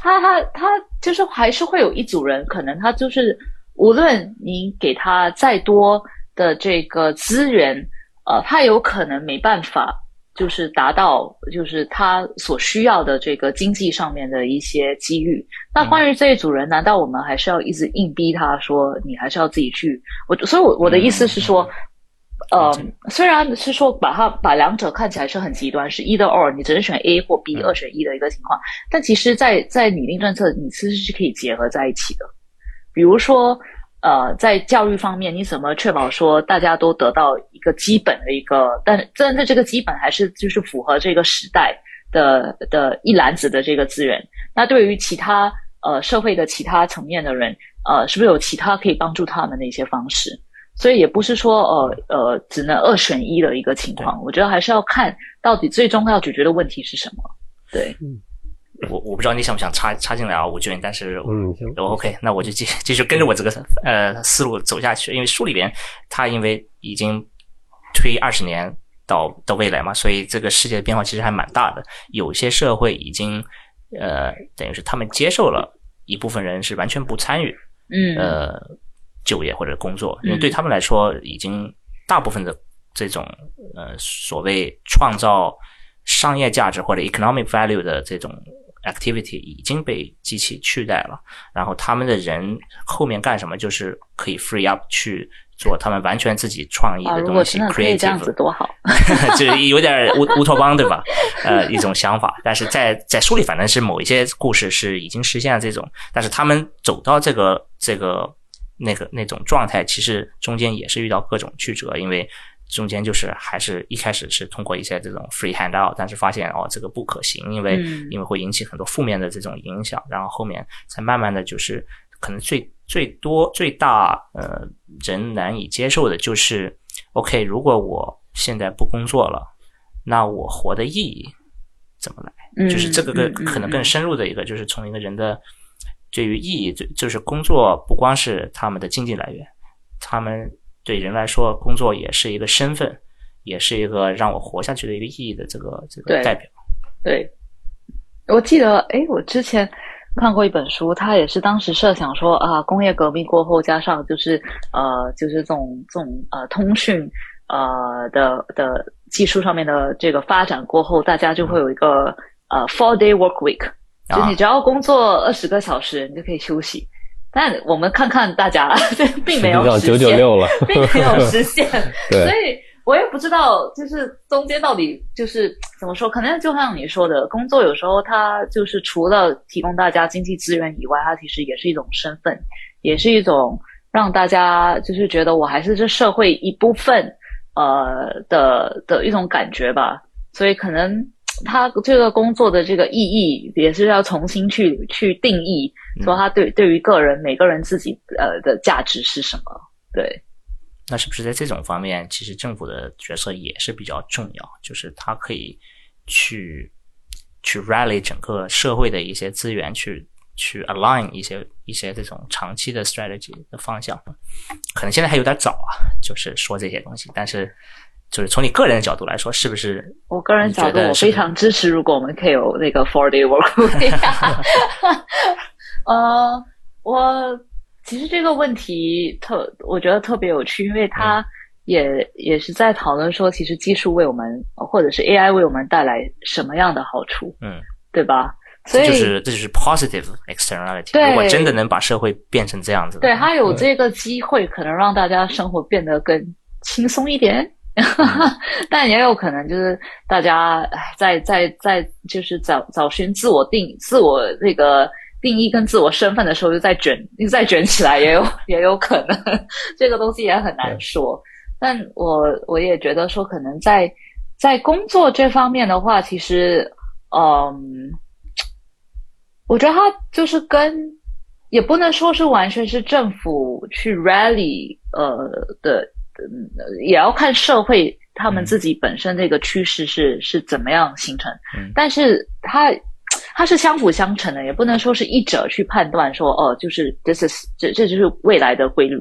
他他他就是还是会有一组人，可能他就是无论你给他再多的这个资源，呃，他有可能没办法。就是达到，就是他所需要的这个经济上面的一些机遇。那关于这一组人，难道我们还是要一直硬逼他说，你还是要自己去？我所以，我我的意思是说，呃，虽然是说把它把两者看起来是很极端，是 either or，你只能选 A 或 B，二选一的一个情况。但其实，在在拟定政策，你其实是可以结合在一起的。比如说。呃，在教育方面，你怎么确保说大家都得到一个基本的一个？但但是这个基本还是就是符合这个时代的的一篮子的这个资源。那对于其他呃社会的其他层面的人，呃，是不是有其他可以帮助他们的一些方式？所以也不是说呃呃只能二选一的一个情况。我觉得还是要看到底最终要解决的问题是什么。对。我我不知道你想不想插插进来啊，吴军，但是嗯，OK，那我就继继续跟着我这个呃思路走下去，因为书里边他因为已经推二十年到到未来嘛，所以这个世界的变化其实还蛮大的。有些社会已经呃等于是他们接受了一部分人是完全不参与，嗯呃就业或者工作，因为对他们来说，已经大部分的这种呃所谓创造商业价值或者 economic value 的这种。Activity 已经被机器取代了，然后他们的人后面干什么？就是可以 free up 去做他们完全自己创意的东西，creative 这样子多好，就是有点乌乌托邦对吧？呃，一种想法。但是在在书里，反正是某一些故事是已经实现了这种，但是他们走到这个这个那个那种状态，其实中间也是遇到各种曲折，因为。中间就是还是一开始是通过一些这种 free handout，但是发现哦这个不可行，因为因为会引起很多负面的这种影响，然后后面才慢慢的就是可能最最多最大呃人难以接受的就是 OK，如果我现在不工作了，那我活的意义怎么来？就是这个更可能更深入的一个，就是从一个人的对于意义，就就是工作不光是他们的经济来源，他们。对人来说，工作也是一个身份，也是一个让我活下去的一个意义的这个这个代表。对，我记得，哎，我之前看过一本书，他也是当时设想说啊，工业革命过后，加上就是呃，就是这种这种呃通讯呃的的技术上面的这个发展过后，大家就会有一个呃 four day work week，就你只要工作二十个小时，你就可以休息。但我们看看大家，并没有实现，并没有实现。所以我也不知道，就是中间到底就是怎么说？可能就像你说的，工作有时候它就是除了提供大家经济资源以外，它其实也是一种身份，也是一种让大家就是觉得我还是这社会一部分，呃的的一种感觉吧。所以可能他这个工作的这个意义也是要重新去去定义，说他对对于个人每个人自己呃的价值是什么？对。那是不是在这种方面，其实政府的角色也是比较重要？就是它可以去去 rally 整个社会的一些资源，去去 align 一些一些这种长期的 strategy 的方向。可能现在还有点早啊，就是说这些东西。但是，就是从你个人的角度来说，是不是？我个人角度，我非常支持。如果我们可以有那个 four day work week，呃，我。其实这个问题特，我觉得特别有趣，因为它也也是在讨论说，其实技术为我们或者是 AI 为我们带来什么样的好处，嗯，对吧？所以就是这就是 positive externality。如果真的能把社会变成这样子，对，它有这个机会，可能让大家生活变得更轻松一点，但也有可能就是大家在在在就是找找寻自我定自我那个。定义跟自我身份的时候，又再卷，又再卷起来，也有也有可能，这个东西也很难说。但我我也觉得说，可能在在工作这方面的话，其实，嗯，我觉得它就是跟，也不能说是完全是政府去 rally，呃的，也要看社会他们自己本身这个趋势是是怎么样形成。但是它。它是相辅相成的，也不能说是一者去判断说哦，就是 this is 这这就是未来的规律。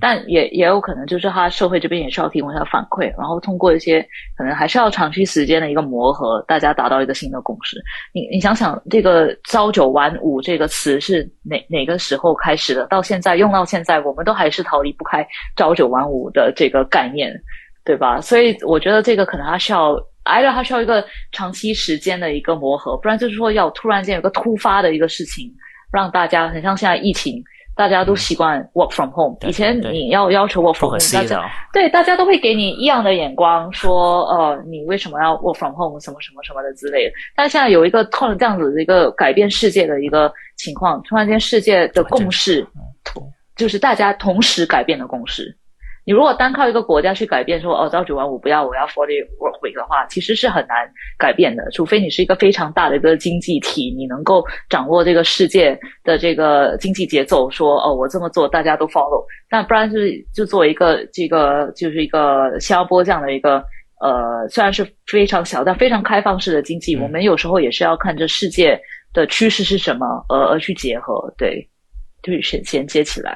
但也也有可能就是它社会这边也需要提供一下反馈，然后通过一些可能还是要长期时间的一个磨合，大家达到一个新的共识。你你想想，这个朝九晚五这个词是哪哪个时候开始的？到现在用到现在，我们都还是逃离不开朝九晚五的这个概念，对吧？所以我觉得这个可能还需要。挨着它需要一个长期时间的一个磨合，不然就是说要突然间有个突发的一个事情，让大家很像现在疫情，大家都习惯 work from home。以前你要要求 work from home，大家对大家都会给你异样的眼光，说呃你为什么要 work from home 什么什么什么的之类的。但现在有一个突然这样子的一个改变世界的一个情况，突然间世界的共识，就是大家同时改变的共识。你如果单靠一个国家去改变说哦朝九晚五不要我要 forty work week 的话，其实是很难改变的。除非你是一个非常大的一个经济体，你能够掌握这个世界的这个经济节奏，说哦我这么做大家都 follow。那不然就是就作为一个这个就是一个新加坡这样的一个呃虽然是非常小但非常开放式的经济，我们有时候也是要看这世界的趋势是什么而而去结合，对，就是衔衔接起来。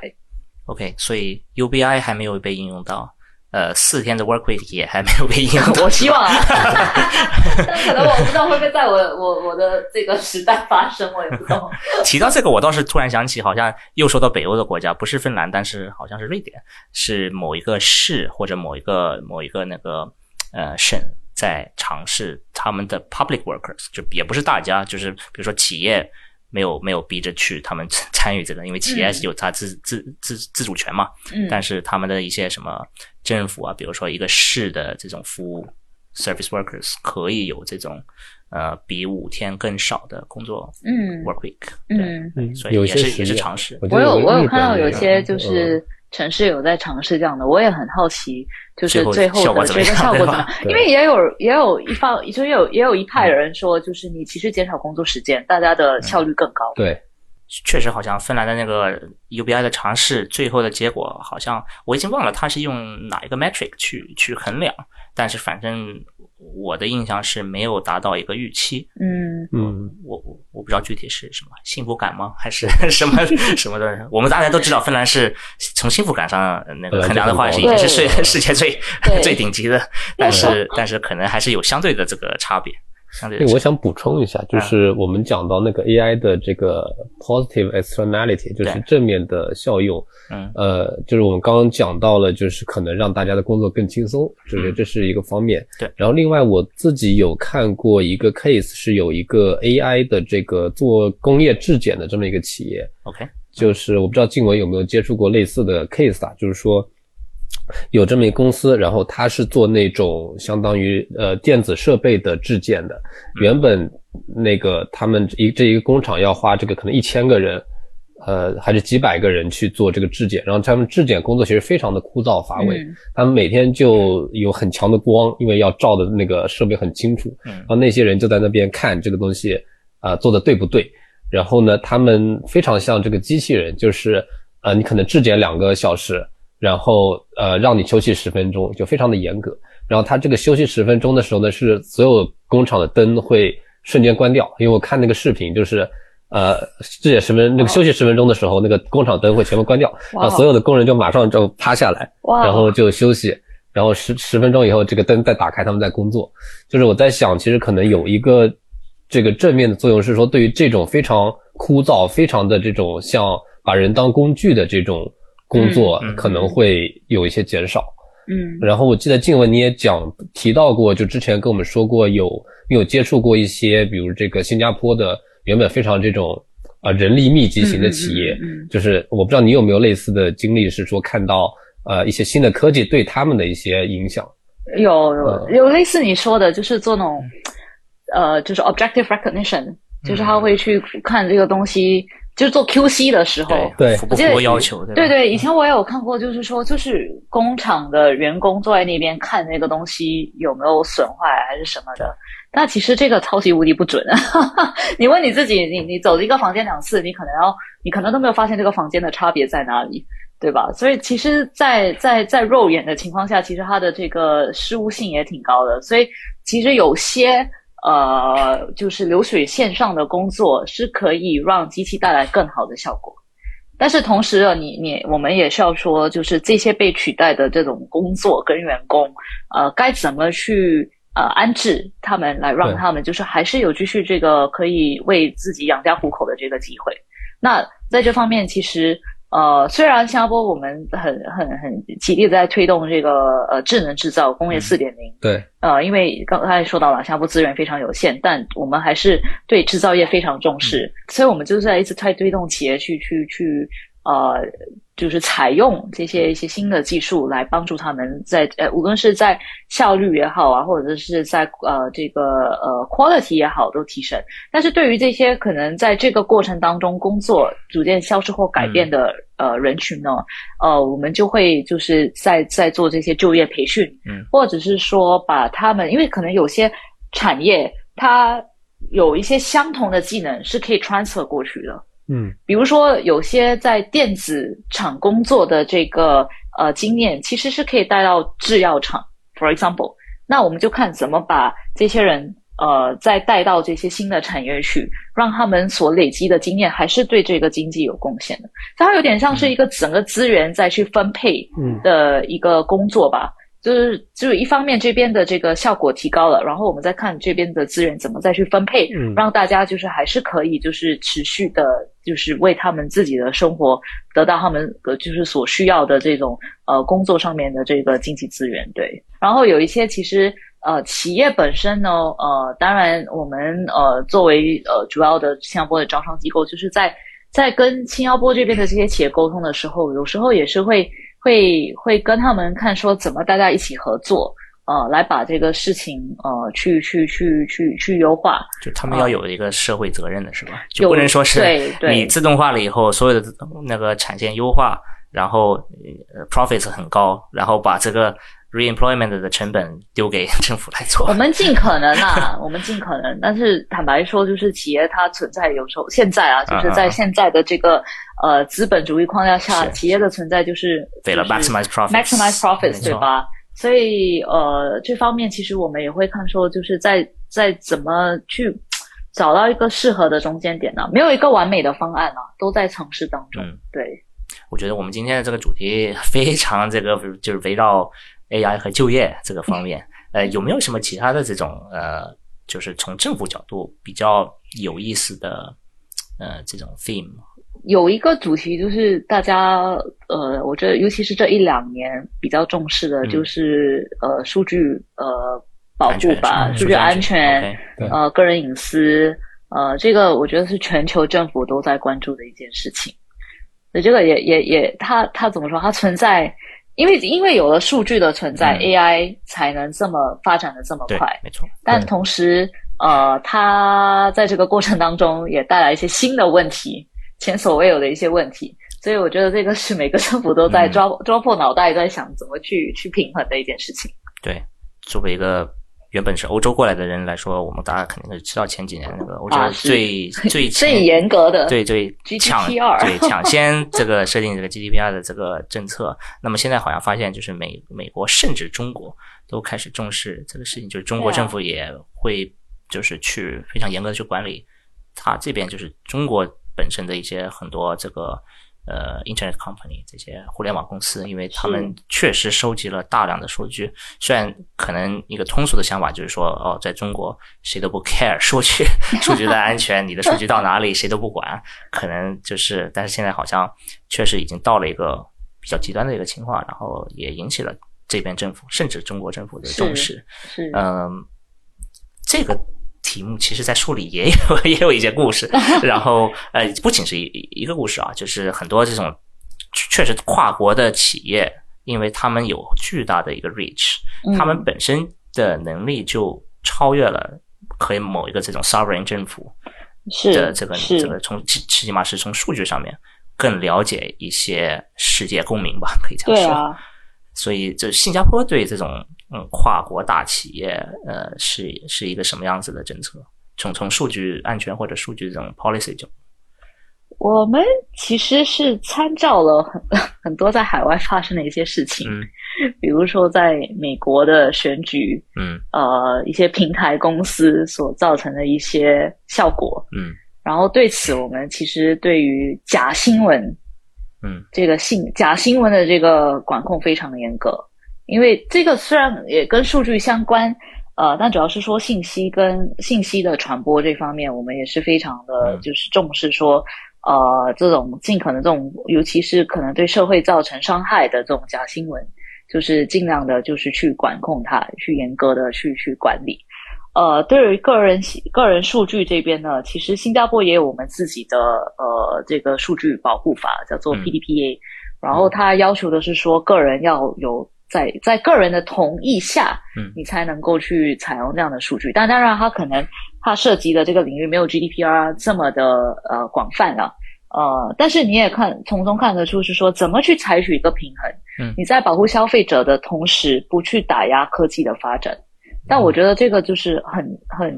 OK，所以 UBI 还没有被应用到，呃，四天的 Work Week 也还没有被应用。我希望，但可能我不知道会不会在我我我的这个时代发生，我也不知道。提到这个，我倒是突然想起，好像又说到北欧的国家，不是芬兰，但是好像是瑞典，是某一个市或者某一个某一个那个呃省在尝试他们的 Public Workers，就也不是大家，就是比如说企业。没有没有逼着去他们 参与这个，因为企业是有它自自自自主权嘛。嗯。但是他们的一些什么政府啊，比如说一个市的这种服务 service workers 可以有这种呃比五天更少的工作嗯 work week 嗯，所以也是也是尝试。我有我有看到有些就是城市有在尝试这样的，我也很好奇。就是最后的这个效果怎么样？因为也有也有一方，就也有也有一派人说，就是你其实减少工作时间，大家的效率更高。对，确实好像芬兰的那个 UBI 的尝试，最后的结果好像我已经忘了他是用哪一个 metric 去去衡量，但是反正。我的印象是没有达到一个预期。嗯嗯，我我我不知道具体是什么幸福感吗？还是 什么什么的？我们大家都知道，芬兰是从幸福感上那个衡量的话，是已经是世世界最 最顶级的。但是但是可能还是有相对的这个差别。我想补充一下，就是我们讲到那个 AI 的这个 positive externality，就是正面的效用。嗯，呃，就是我们刚刚讲到了，就是可能让大家的工作更轻松，就是这是一个方面。对。然后另外我自己有看过一个 case，是有一个 AI 的这个做工业质检的这么一个企业。OK。就是我不知道静文有没有接触过类似的 case 啊，就是说有这么一公司，然后他是做那种相当于呃电子设备的质检的。原本那个他们一这一个工厂要花这个可能一千个人，呃还是几百个人去做这个质检，然后他们质检工作其实非常的枯燥乏味。他们每天就有很强的光，因为要照的那个设备很清楚。然后那些人就在那边看这个东西啊做的对不对。然后呢，他们非常像这个机器人，就是呃你可能质检两个小时。然后呃，让你休息十分钟，就非常的严格。然后他这个休息十分钟的时候呢，是所有工厂的灯会瞬间关掉。因为我看那个视频，就是呃，这也十分那个休息十分钟的时候，那个工厂灯会全部关掉，然后所有的工人就马上就趴下来，然后就休息。然后十十分钟以后，这个灯再打开，他们在工作。就是我在想，其实可能有一个这个正面的作用是说，对于这种非常枯燥、非常的这种像把人当工具的这种。工作可能会有一些减少，嗯，然后我记得静文你也讲提到过，就之前跟我们说过有有接触过一些，比如这个新加坡的原本非常这种啊人力密集型的企业，就是我不知道你有没有类似的经历，是说看到呃一些新的科技对他们的一些影响，有有有类似你说的，就是做那种呃就是 objective recognition，就是他会去看这个东西。就是做 QC 的时候，对，符不符合要求？对对，以前我也有看过，就是说，就是工厂的员工坐在那边看那个东西有没有损坏还是什么的。那其实这个超级无敌不准。你问你自己，你你走一个房间两次，你可能要，你可能都没有发现这个房间的差别在哪里，对吧？所以其实，在在在肉眼的情况下，其实它的这个失误性也挺高的。所以其实有些。呃，就是流水线上的工作是可以让机器带来更好的效果，但是同时啊，你你我们也是要说，就是这些被取代的这种工作跟员工，呃，该怎么去呃安置他们，来让他们就是还是有继续这个可以为自己养家糊口的这个机会。那在这方面，其实。呃，虽然新加坡我们很很很极力在推动这个呃智能制造工业四点零，对，呃，因为刚才说到了新加坡资源非常有限，但我们还是对制造业非常重视，所以我们就是在一直在推动企业去去去呃。就是采用这些一些新的技术来帮助他们在呃，无论是在效率也好啊，或者是在呃这个呃 quality 也好，都提升。但是对于这些可能在这个过程当中工作逐渐消失或改变的呃人群呢，呃，我们就会就是在在做这些就业培训，嗯，或者是说把他们，因为可能有些产业它有一些相同的技能是可以 transfer 过去的。嗯，比如说有些在电子厂工作的这个呃经验，其实是可以带到制药厂。For example，那我们就看怎么把这些人呃再带到这些新的产业去，让他们所累积的经验还是对这个经济有贡献的。它有点像是一个整个资源再去分配的一个工作吧。就是就是一方面这边的这个效果提高了，然后我们再看这边的资源怎么再去分配，让大家就是还是可以就是持续的，就是为他们自己的生活得到他们呃就是所需要的这种呃工作上面的这个经济资源。对，然后有一些其实呃企业本身呢，呃当然我们呃作为呃主要的新加坡的招商机构，就是在在跟新加坡这边的这些企业沟通的时候，有时候也是会。会会跟他们看说怎么大家一起合作，呃，来把这个事情呃去去去去去优化。就他们要有一个社会责任的是吧？就不能说是你自动化了以后，所有的那个产线优化，然后 profits 很高，然后把这个 reemployment 的成本丢给 政府来做。我们尽可能啊，我们尽可能，但是坦白说，就是企业它存在有时候现在啊，就是在现在的这个。呃，资本主义框架下，企业的存在就是为了 maximize profits，maximize profits，对吧？所以，呃，这方面其实我们也会看说，就是在在怎么去找到一个适合的中间点呢？没有一个完美的方案啊，都在尝试当中。对，我觉得我们今天的这个主题非常这个，就是围绕 AI 和就业这个方面。呃，有没有什么其他的这种呃，就是从政府角度比较有意思的呃这种 theme？有一个主题就是大家呃，我觉得尤其是这一两年比较重视的，就是呃数据呃保护吧，数据安全，呃个人隐私，呃这个我觉得是全球政府都在关注的一件事情。所以这个也也也，它它怎么说？它存在因为因为有了数据的存在、嗯 a i 才能这么发展的这么快。，没错，但同时，呃，它在这个过程当中也带来一些新的问题，前所未有的一些问题。所以我觉得这个是每个政府都在嗯抓、抓破脑袋在想怎么去去平衡的一件事情。对，作为一个原本是欧洲过来的人来说，我们大家肯定是知道前几年那个欧洲啊最、最最严格的对对抢对抢先 这个设定这个 GDPR 的这个政策。那么现在好像发现，就是美美国甚至中国都开始重视这个事情，就是中国政府也会就是去非常严格的去管理它这边就是中国本身的一些很多这个。呃，Internet company 这些互联网公司，因为他们确实收集了大量的数据。虽然可能一个通俗的想法就是说，哦，在中国谁都不 care 数据 数据的安全，你的数据到哪里谁都不管，可能就是，但是现在好像确实已经到了一个比较极端的一个情况，然后也引起了这边政府甚至中国政府的重视。是嗯，这个题目其实，在书里也有 也有一些故事，然后呃，不仅是一一个故事啊，就是很多这种确实跨国的企业，因为他们有巨大的一个 reach，嗯他们本身的能力就超越了可以某一个这种 sovereign 政府是的这个这个从起起码是从数据上面更了解一些世界公民吧，可以这样说。啊，所以，这新加坡对这种嗯跨国大企业，呃，是是一个什么样子的政策？从从数据安全或者数据这种 policy 角度，我们其实是参照了很 很多在海外发生的一些事情，嗯比如说在美国的选举，嗯呃，一些平台公司所造成的一些效果。嗯然后对此，我们其实对于假新闻嗯这个信假新闻的这个管控非常严格，因为这个虽然也跟数据相关，呃，但主要是说信息跟信息的传播这方面，我们也是非常的嗯。就是重视说，呃，这种尽可能这种，尤其是可能对社会造成伤害的这种假新闻，就是尽量的就是去管控它，去严格的去去管理。呃，对于个人个人数据这边呢，其实新加坡也有我们自己的呃这个数据保护法，叫做嗯。PDPA，、然后它要求的是说，个人要有在在个人的同意下，嗯你才能够去采用这样的数据。但当然，它可能它涉及的这个领域没有 GDPR 这么的呃广泛了。呃，但是你也看从中看得出是说怎么去采取一个平衡。嗯你在保护消费者的同时，不去打压科技的发展。但我觉得这个就是很很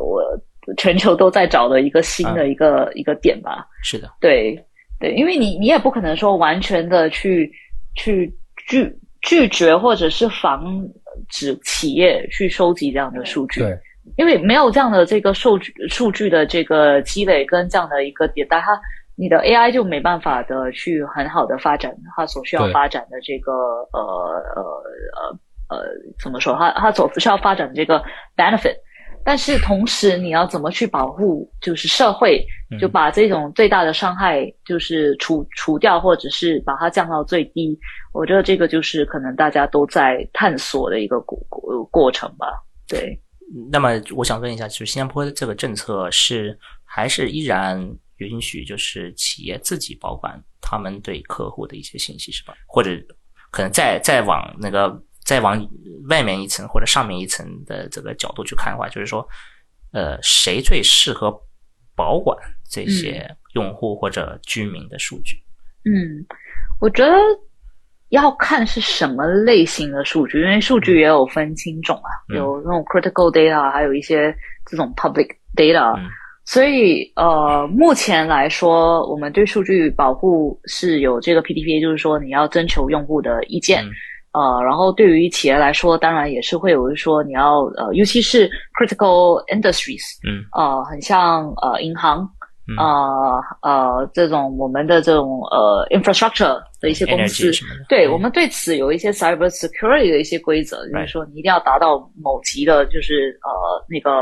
我全球都在找的一个新的一个、一个点吧。是的，对对，因为你你也不可能说完全的去去拒拒绝或者是防止企业去收集这样的数据。对，因为没有这样的这个数据数据的这个积累跟这样的一个迭代，它你的 AI 就没办法的去很好的发展它所需要发展的这个呃呃呃呃怎么说？它它所需要发展的这个 benefit。但是同时，你要怎么去保护，就是社会，就嗯把这种最大的伤害就是除除掉，或者是把它降到最低。我觉得这个就是可能大家都在探索的一个过过过程吧。对。那么我想问一下，就是新加坡的这个政策是还是依然允许就是企业自己保管他们对客户的一些信息是吧？或者可能再再往那个再往外面一层或者上面一层的这个角度去看的话，就是说，呃，谁最适合保管这些用户或者居民的数据？嗯，我觉得要看是什么类型的数据，因为数据也有分轻重啊，嗯有那种 critical data，还有一些这种 public data。嗯所以呃，目前来说，我们对数据保护是有这个 PDPA，就是说你要征求用户的意见。嗯呃，然后对于企业来说，当然也是会有说你要呃，尤其是 critical industries，嗯呃，很像呃银行，嗯呃呃这种我们的这种呃 infrastructure 的一些公司对嗯。我们对此有一些 cyber security 的一些规则，就是说你一定要达到某级的，就是呃那个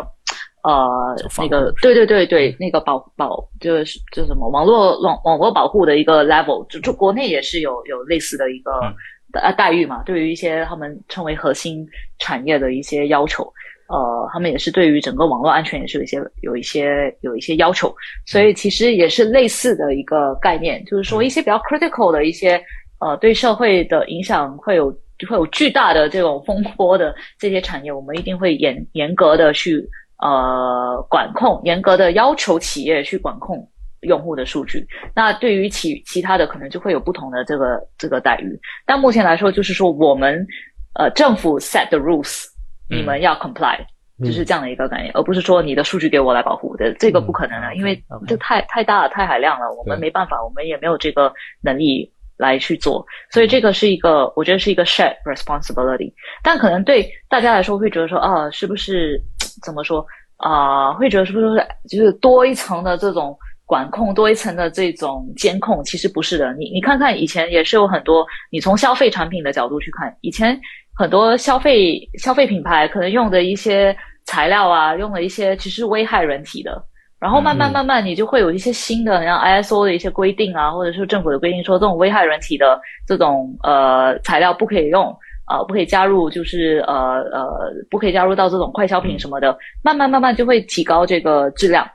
呃那个对对对对那个保保就是就什么网络网网络保护的一个 level，就就国内也是有有类似的一个嗯呃待遇嘛，对于一些他们称为核心产业的一些要求。呃，他们也是对于整个网络安全也是有一些有一些有一些要求，所以其实也是类似的一个概念，就是说一些比较 critical 的一些呃对社会的影响会有会有巨大的这种风波的这些产业，我们一定会严严格的去呃管控，严格的要求企业去管控用户的数据。那对于其其他的可能就会有不同的这个这个待遇。但目前来说，就是说我们呃政府 set the rules，你们要 comply。就是这样的一个概念，而不是说你的数据给我来保护的，这个不可能的，因为这太太大了，太海量了，我们没办法，我们也没有这个能力来去做，所以这个是一个，我觉得是一个 shared responsibility，但可能对大家来说会觉得说，啊，是不是 怎么说啊？会觉得是不是就是多一层的这种管控，多一层的这种监控？其实不是的，你你看看以前也是有很多，你从消费产品的角度去看，以前很多消费消费品牌可能用的一些。材料啊，用了一些其实危害人体的，然后慢慢慢慢，你就会有一些新的，像 ISO 的一些规定啊，或者是政府的规定，说这种危害人体的这种呃材料不可以用啊，不可以加入，就是呃呃，不可以加入到这种快消品什么的，慢慢慢慢就会提高这个质量，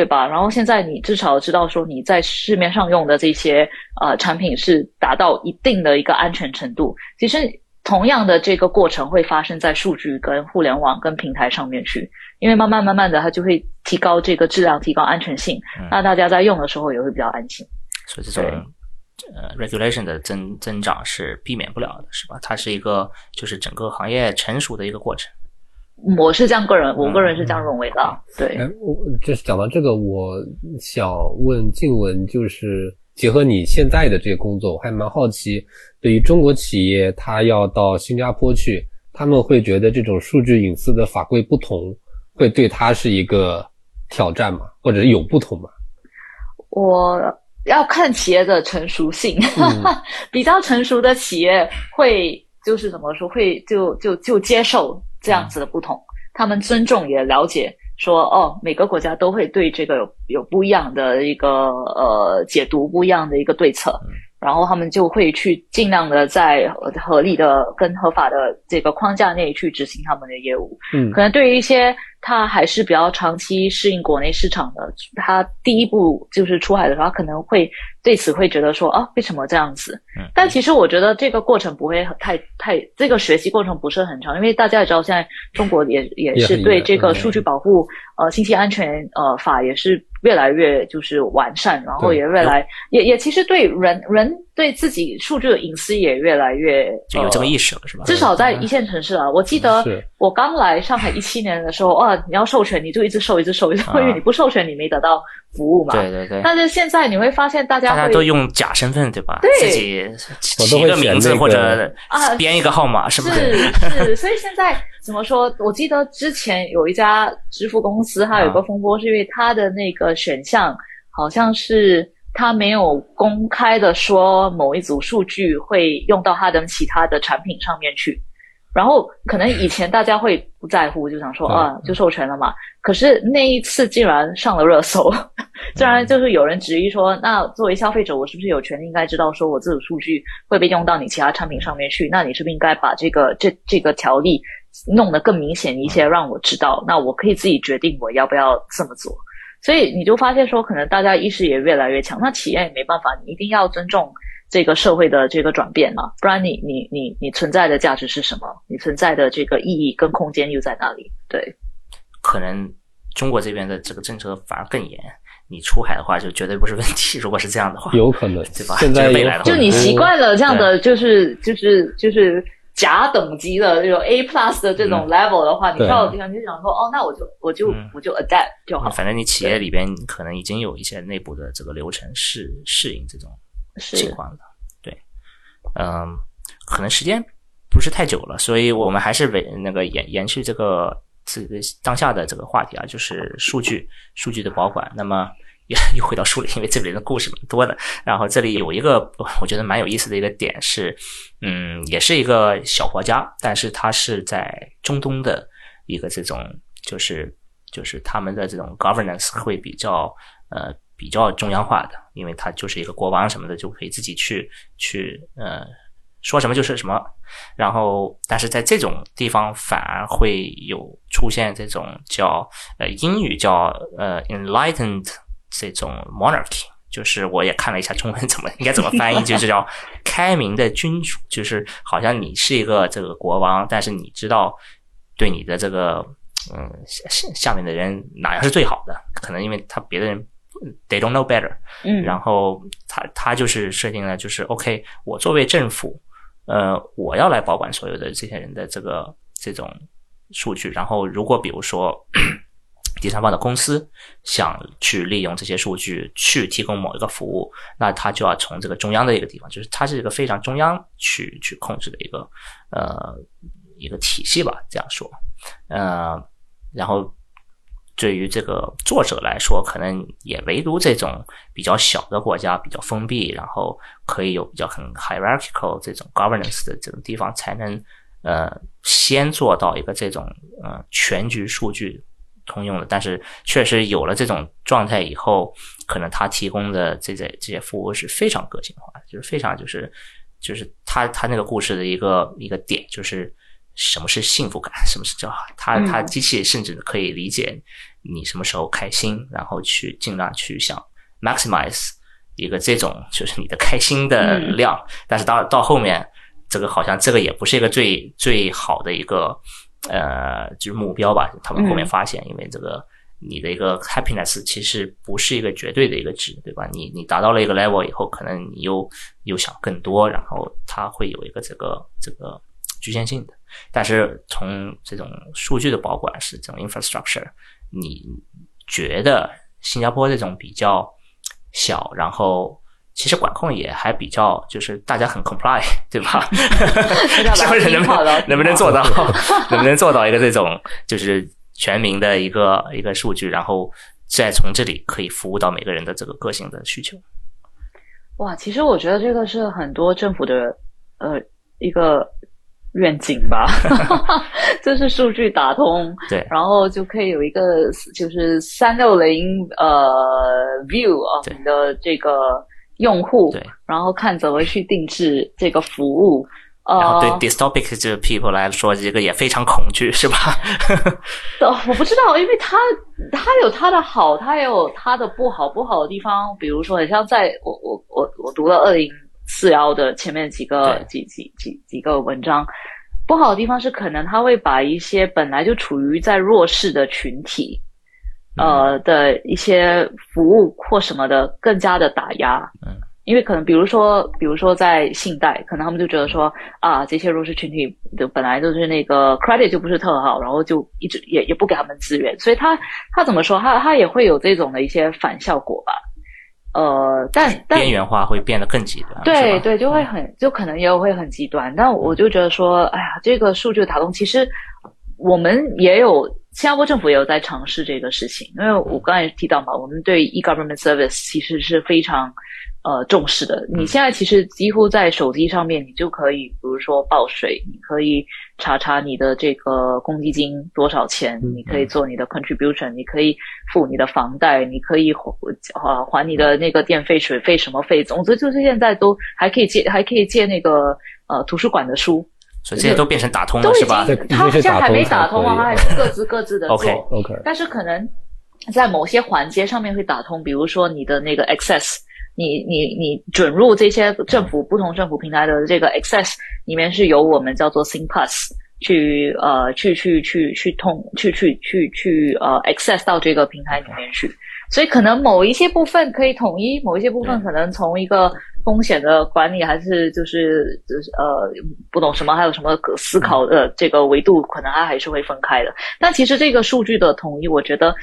对吧？然后现在你至少知道说你在市面上用的这些呃产品是达到一定的一个安全程度，其实。同样的这个过程会发生在数据跟互联网跟平台上面去，因为慢慢慢慢的它就会提高这个质量，提高安全性，那大家在用的时候也会比较安心。所以这种呃 regulation 的增增长是避免不了的，是吧？它是一个就是整个行业成熟的一个过程。我是这样个人，我个人是这样认为的。对，哎，我就是讲到这个，我想问静文，就是。结合你现在的这个工作，我还蛮好奇，对于中国企业，他要到新加坡去，他们会觉得这种数据隐私的法规不同，会对他是一个挑战吗？或者有不同吗？我要看企业的成熟性，比较成熟的企业会就是怎么说，会就就就接受这样子的不同，他们尊重也了解。说哦，每个国家都会对这个有有不一样的一个呃解读，不一样的一个对策，然后他们就会去尽量的在合理的跟合法的这个框架内去执行他们的业务。嗯，可能对于一些。他还是比较长期适应国内市场的。他第一步就是出海的时候，他可能会对此会觉得说啊，为什么这样子？嗯但其实我觉得这个过程不会太太，这个学习过程不是很长，因为大家也知道，现在中国也也是对这个数据保护呃信息安全呃法也是越来越就是完善，然后也越来也也其实对人人对自己数据的隐私也越来越有这个意识了，是吧？至少在一线城市啊，我记得我刚来上海一七年的时候啊。你要授权，你就一直授，一直授，因为你不授权，你没得到服务嘛。对对对。但是现在你会发现，大家大家都用假身份，对吧？对。自己起一个名字或者啊编一个号码，是不是？是。所以现在怎么说？我记得之前有一家支付公司，它有一个风波，是因为它的那个选项好像是它没有公开的说某一组数据会用到它的其他的产品上面去。然后可能以前大家会不在乎，就想说啊，就授权了嘛。可是那一次竟然上了热搜，竟然就是有人质疑说，那作为消费者，我是不是有权利应该知道，说我这组数据会被用到你其他产品上面去？那你是不是应该把这个这这个条例弄得更明显一些，让我知道，那我可以自己决定我要不要这么做？所以你就发现说，可能大家意识也越来越强，那企业也没办法，你一定要尊重。这个社会的这个转变嘛，不然你你你你存在的价值是什么？你存在的这个意义跟空间又在哪里？对，可能中国这边的这个政策反而更严，你出海的话就绝对不是问题。如果是这样的话，有可能对吧？现在就你习惯了这样的，就是就是就是甲等级的这种 A plus 的这种 level 的话，你到的地方你就想说，哦，那我就我就我就 adapt 就好。反正你企业里边可能已经有一些内部的这个流程适适应这种。情况的，对，嗯，可能时间不是太久了，所以我们还是为那个延延续这个这个当下的这个话题啊，就是数据数据的保管。那么又 又回到书里，因为这里的故事蛮多的。然后这里有一个我觉得蛮有意思的一个点是，嗯，也是一个小国家，但是它是在中东的一个这种，就是就是他们的这种 governance 会比较呃。比较中央化的，因为它就是一个国王什么的，就可以自己去去呃说什么就是什么。然后，但是在这种地方反而会有出现这种叫呃英语叫呃 enlightened 这种 monarchy，就是我也看了一下中文怎么应该怎么翻译，就是叫开明的君主，就是好像你是一个这个国王，但是你知道对你的这个嗯下下面的人哪样是最好的，可能因为他别的人 they don't know better，嗯，然后他他就是设定了就是 OK，我作为政府，呃，我要来保管所有的这些人的这个这种数据，然后如果比如说。第三方的公司想去利用这些数据去提供某一个服务，那他就要从这个中央的一个地方，就是它是一个非常中央去去控制的一个呃一个体系吧，这样说，呃，然后对于这个作者来说，可能也唯独这种比较小的国家比较封闭，然后可以有比较很 hierarchical 这种 governance 的这种地方，才能呃先做到一个这种呃全局数据。通用的，但是确实有了这种状态以后，可能它提供的这些这些服务是非常个性化的，就是非常就是就是它它那个故事的一个一个点，就是什么是幸福感，什么是叫它？它机器甚至可以理解你什么时候开心，然后去尽量去想 maximize 一个这种就是你的开心的量，但是到到后面这个好像这个也不是一个最最好的一个。呃，就是目标吧。他们后面发现，因为这个你的一个 happiness 其实不是一个绝对的一个值，对吧？你你达到了一个 level 以后，可能你又又想更多，然后它会有一个这个这个局限性的。但是从这种数据的保管是这种 infrastructure，你觉得新加坡这种比较小，然后。其实管控也还比较，就是大家很 comply，对吧？是不 是能不能能不能做到，能不能做到一个这种就是全民的一个一个数据，然后再从这里可以服务到每个人的这个个性的需求？哇，其实我觉得这个是很多政府的呃一个愿景吧，就是数据打通，对，然后就可以有一个就是三六零呃 view 啊，你的这个。用户，对，然后看怎么去定制这个服务。然后对 dystopic 这 people 来说，这个也非常恐惧，是吧？哦，我不知道，因为它它有它的好，它也有它的不好。不好的地方，比如说，很像在我我我我读了二零四幺的前面几个几几几几个文章，不好的地方是可能他会把一些本来就处于在弱势的群体。呃的一些服务或什么的更加的打压，嗯，因为可能比如说，比如说在信贷，可能他们就觉得说啊，这些弱势群体的本来就是那个 credit 就不是特好，然后就一直也也不给他们资源，所以他他怎么说，他他也会有这种的一些反效果吧，呃，但边缘化会变得更极端，对对，就会很就可能也会很极端，但我就觉得说，哎呀，这个数据打通，其实我们也有。新加坡政府也有在尝试这个事情，因为我刚才提到嘛，我们对 e-government service 其实是非常呃重视的。你现在其实几乎在手机上面，你就可以，比如说报税，你可以查查你的这个公积金多少钱，你可以做你的 contribution，你可以付你的房贷，你可以还还你的那个电费、水费什么费，总之就是现在都还可以借，还可以借那个呃图书馆的书。所以这些都变成打通了，是吧？他现在还没打通啊，他还是各自各自的 做。OK，OK。但是可能在某些环节上面会打通，比如说你的那个 Access，你你你准入这些政府不同政府平台的这个 Access 里面是由我们叫做 SingPass 去呃去去去去通去去去去呃 Access 到这个平台里面去。所以可能某一些部分可以统一，某一些部分可能从一个风险的管理，还是就是就是呃不懂什么，还有什么思考的这个维度，可能它还是会分开的。但其实这个数据的统一，我觉得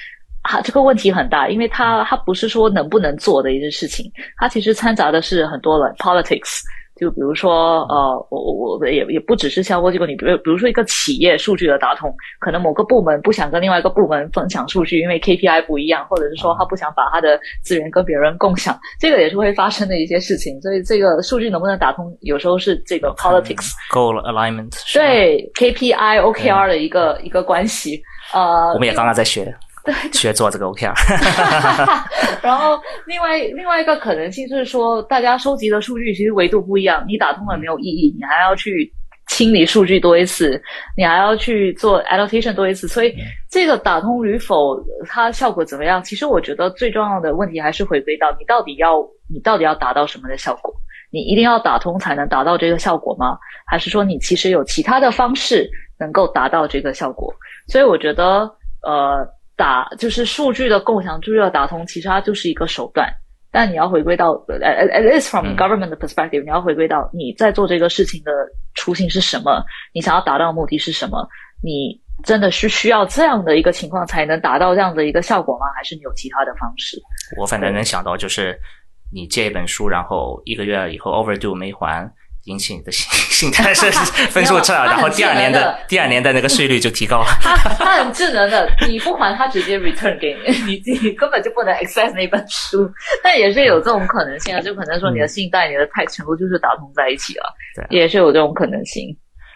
啊这个问题很大，因为它它不是说能不能做的一件事情，它其实掺杂的是很多的 politics。就比如说，呃，我我我也也不只是销售机构，你比如比如说一个企业数据的打通，可能某个部门不想跟另外一个部门分享数据，因为 KPI 不一样，或者是说他不想把他的资源跟别人共享，这个也是会发生的一些事情。所以这个数据能不能打通，有时候是这个 politics goal alignment 对 KPI OKR 的一个一个关系。呃，我们也刚刚在学。学做这个 OKR，然后另外另外一个可能性是说，大家收集的数据其实维度不一样，你打通了没有意义，你还要去清理数据多一次，你还要去做 annotation 多一次，所以这个打通与否，它效果怎么样？其实我觉得最重要的问题还是回归到你到底要你到底要达到什么的效果？你一定要打通才能达到这个效果吗？还是说你其实有其他的方式能够达到这个效果？所以我觉得，呃，打就是数据的共享、数据的打通，其实它就是一个手段。但你要回归到，at least from government 的 perspective，你要回归到你在做这个事情的初心是什么？你想要达到的目的是什么？你真的是需要这样的一个情况才能达到这样的一个效果吗？还是你有其他的方式？我反正能想到就是你借一本书，然后一个月以后 overdue 没还。引起你的心心态是分数差，然后第二年的 第二年的那个税率就提高了。他 他很智能的，你不还他直接 return 给你，你自己根本就不能 access 那本书。但也是有这种可能性啊，就可能说你的信贷、你的贷全部就是打通在一起了，对，也是有这种可能性。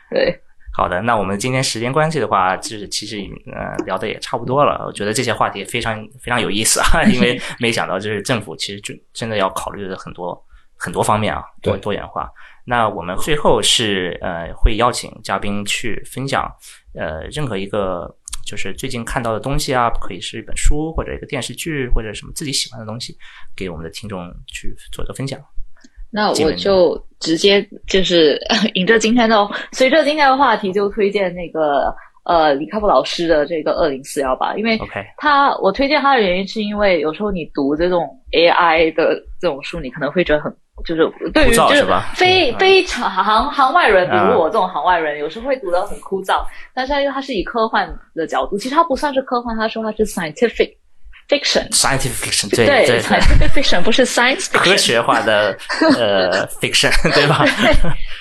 对，好的，那我们今天时间关系的话，就是其实呃聊的也差不多了。我觉得这些话题非常非常有意思啊，因为没想到就是政府其实就真的要考虑的很多很多方面啊，多多元化。那我们最后是呃会邀请嘉宾去分享呃任何一个就是最近看到的东西啊，可以是一本书或者一个电视剧或者什么自己喜欢的东西，给我们的听众去做一个分享。那我就直接就是 迎着今天的，随着今天的话题就推荐那个呃李开复老师的这个二零四幺吧，因为他我推荐他的原因是因为有时候你读这种 AI 的这种书，你可能会觉得很。就是对于就是非非常行行外人，比如我这种行外人，有时候会读得很枯燥。但是因为它是以科幻的角度，其实它不算是科幻，他说它是 scientific fiction。scientific fiction 对对 scientific fiction 不是 science 科学化的 呃 fiction 对吧？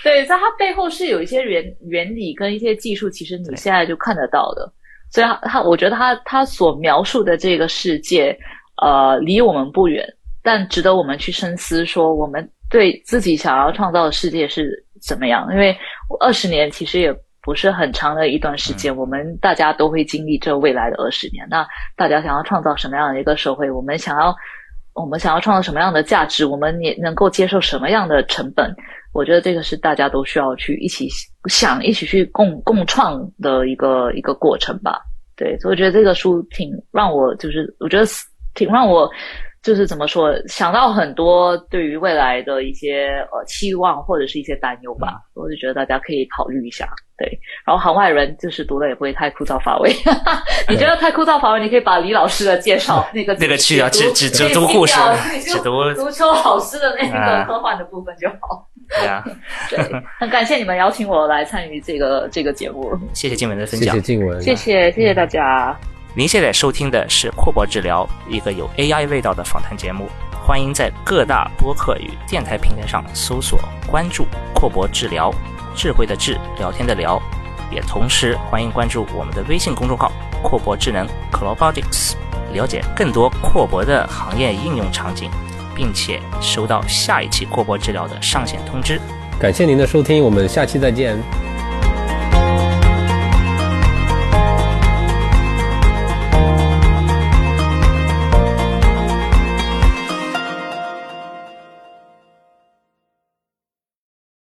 对，在它背后是有一些原原理跟一些技术，其实你现在就看得到的。所以他我觉得他他所描述的这个世界，呃，离我们不远。但值得我们去深思，说我们对自己想要创造的世界是怎么样？因为二十年其实也不是很长的一段时间，我们大家都会经历这未来的二十年。那大家想要创造什么样的一个社会？我们想要，我们想要创造什么样的价值？我们也能够接受什么样的成本？我觉得这个是大家都需要去一起想、一起去共共创的一个一个过程吧。对，所以我觉得这个书挺让我，就是我觉得挺让我。就是怎么说，想到很多对于未来的一些呃期望或者是一些担忧吧，我就觉得大家可以考虑一下。对，然后行外人就是读的也不会太枯燥乏味。你觉得太枯燥乏味，你可以把李老师的介绍那个 那个去掉，只只只读故事，只读足球老师的那个科幻的部分就好。对啊，对，很感谢你们邀请我来参与这个这个节目。谢谢静文的分享，谢谢静文，谢谢谢谢大家。您现在收听的是阔博治疗，一个有 AI 味道的访谈节目。欢迎在各大播客与电台平台上搜索关注“阔博治疗”，智慧的智，聊天的聊。也同时欢迎关注我们的微信公众号“阔博智能 c l o b o t i c s 了解更多阔博的行业应用场景，并且收到下一期阔博治疗的上线通知。感谢您的收听，我们下期再见。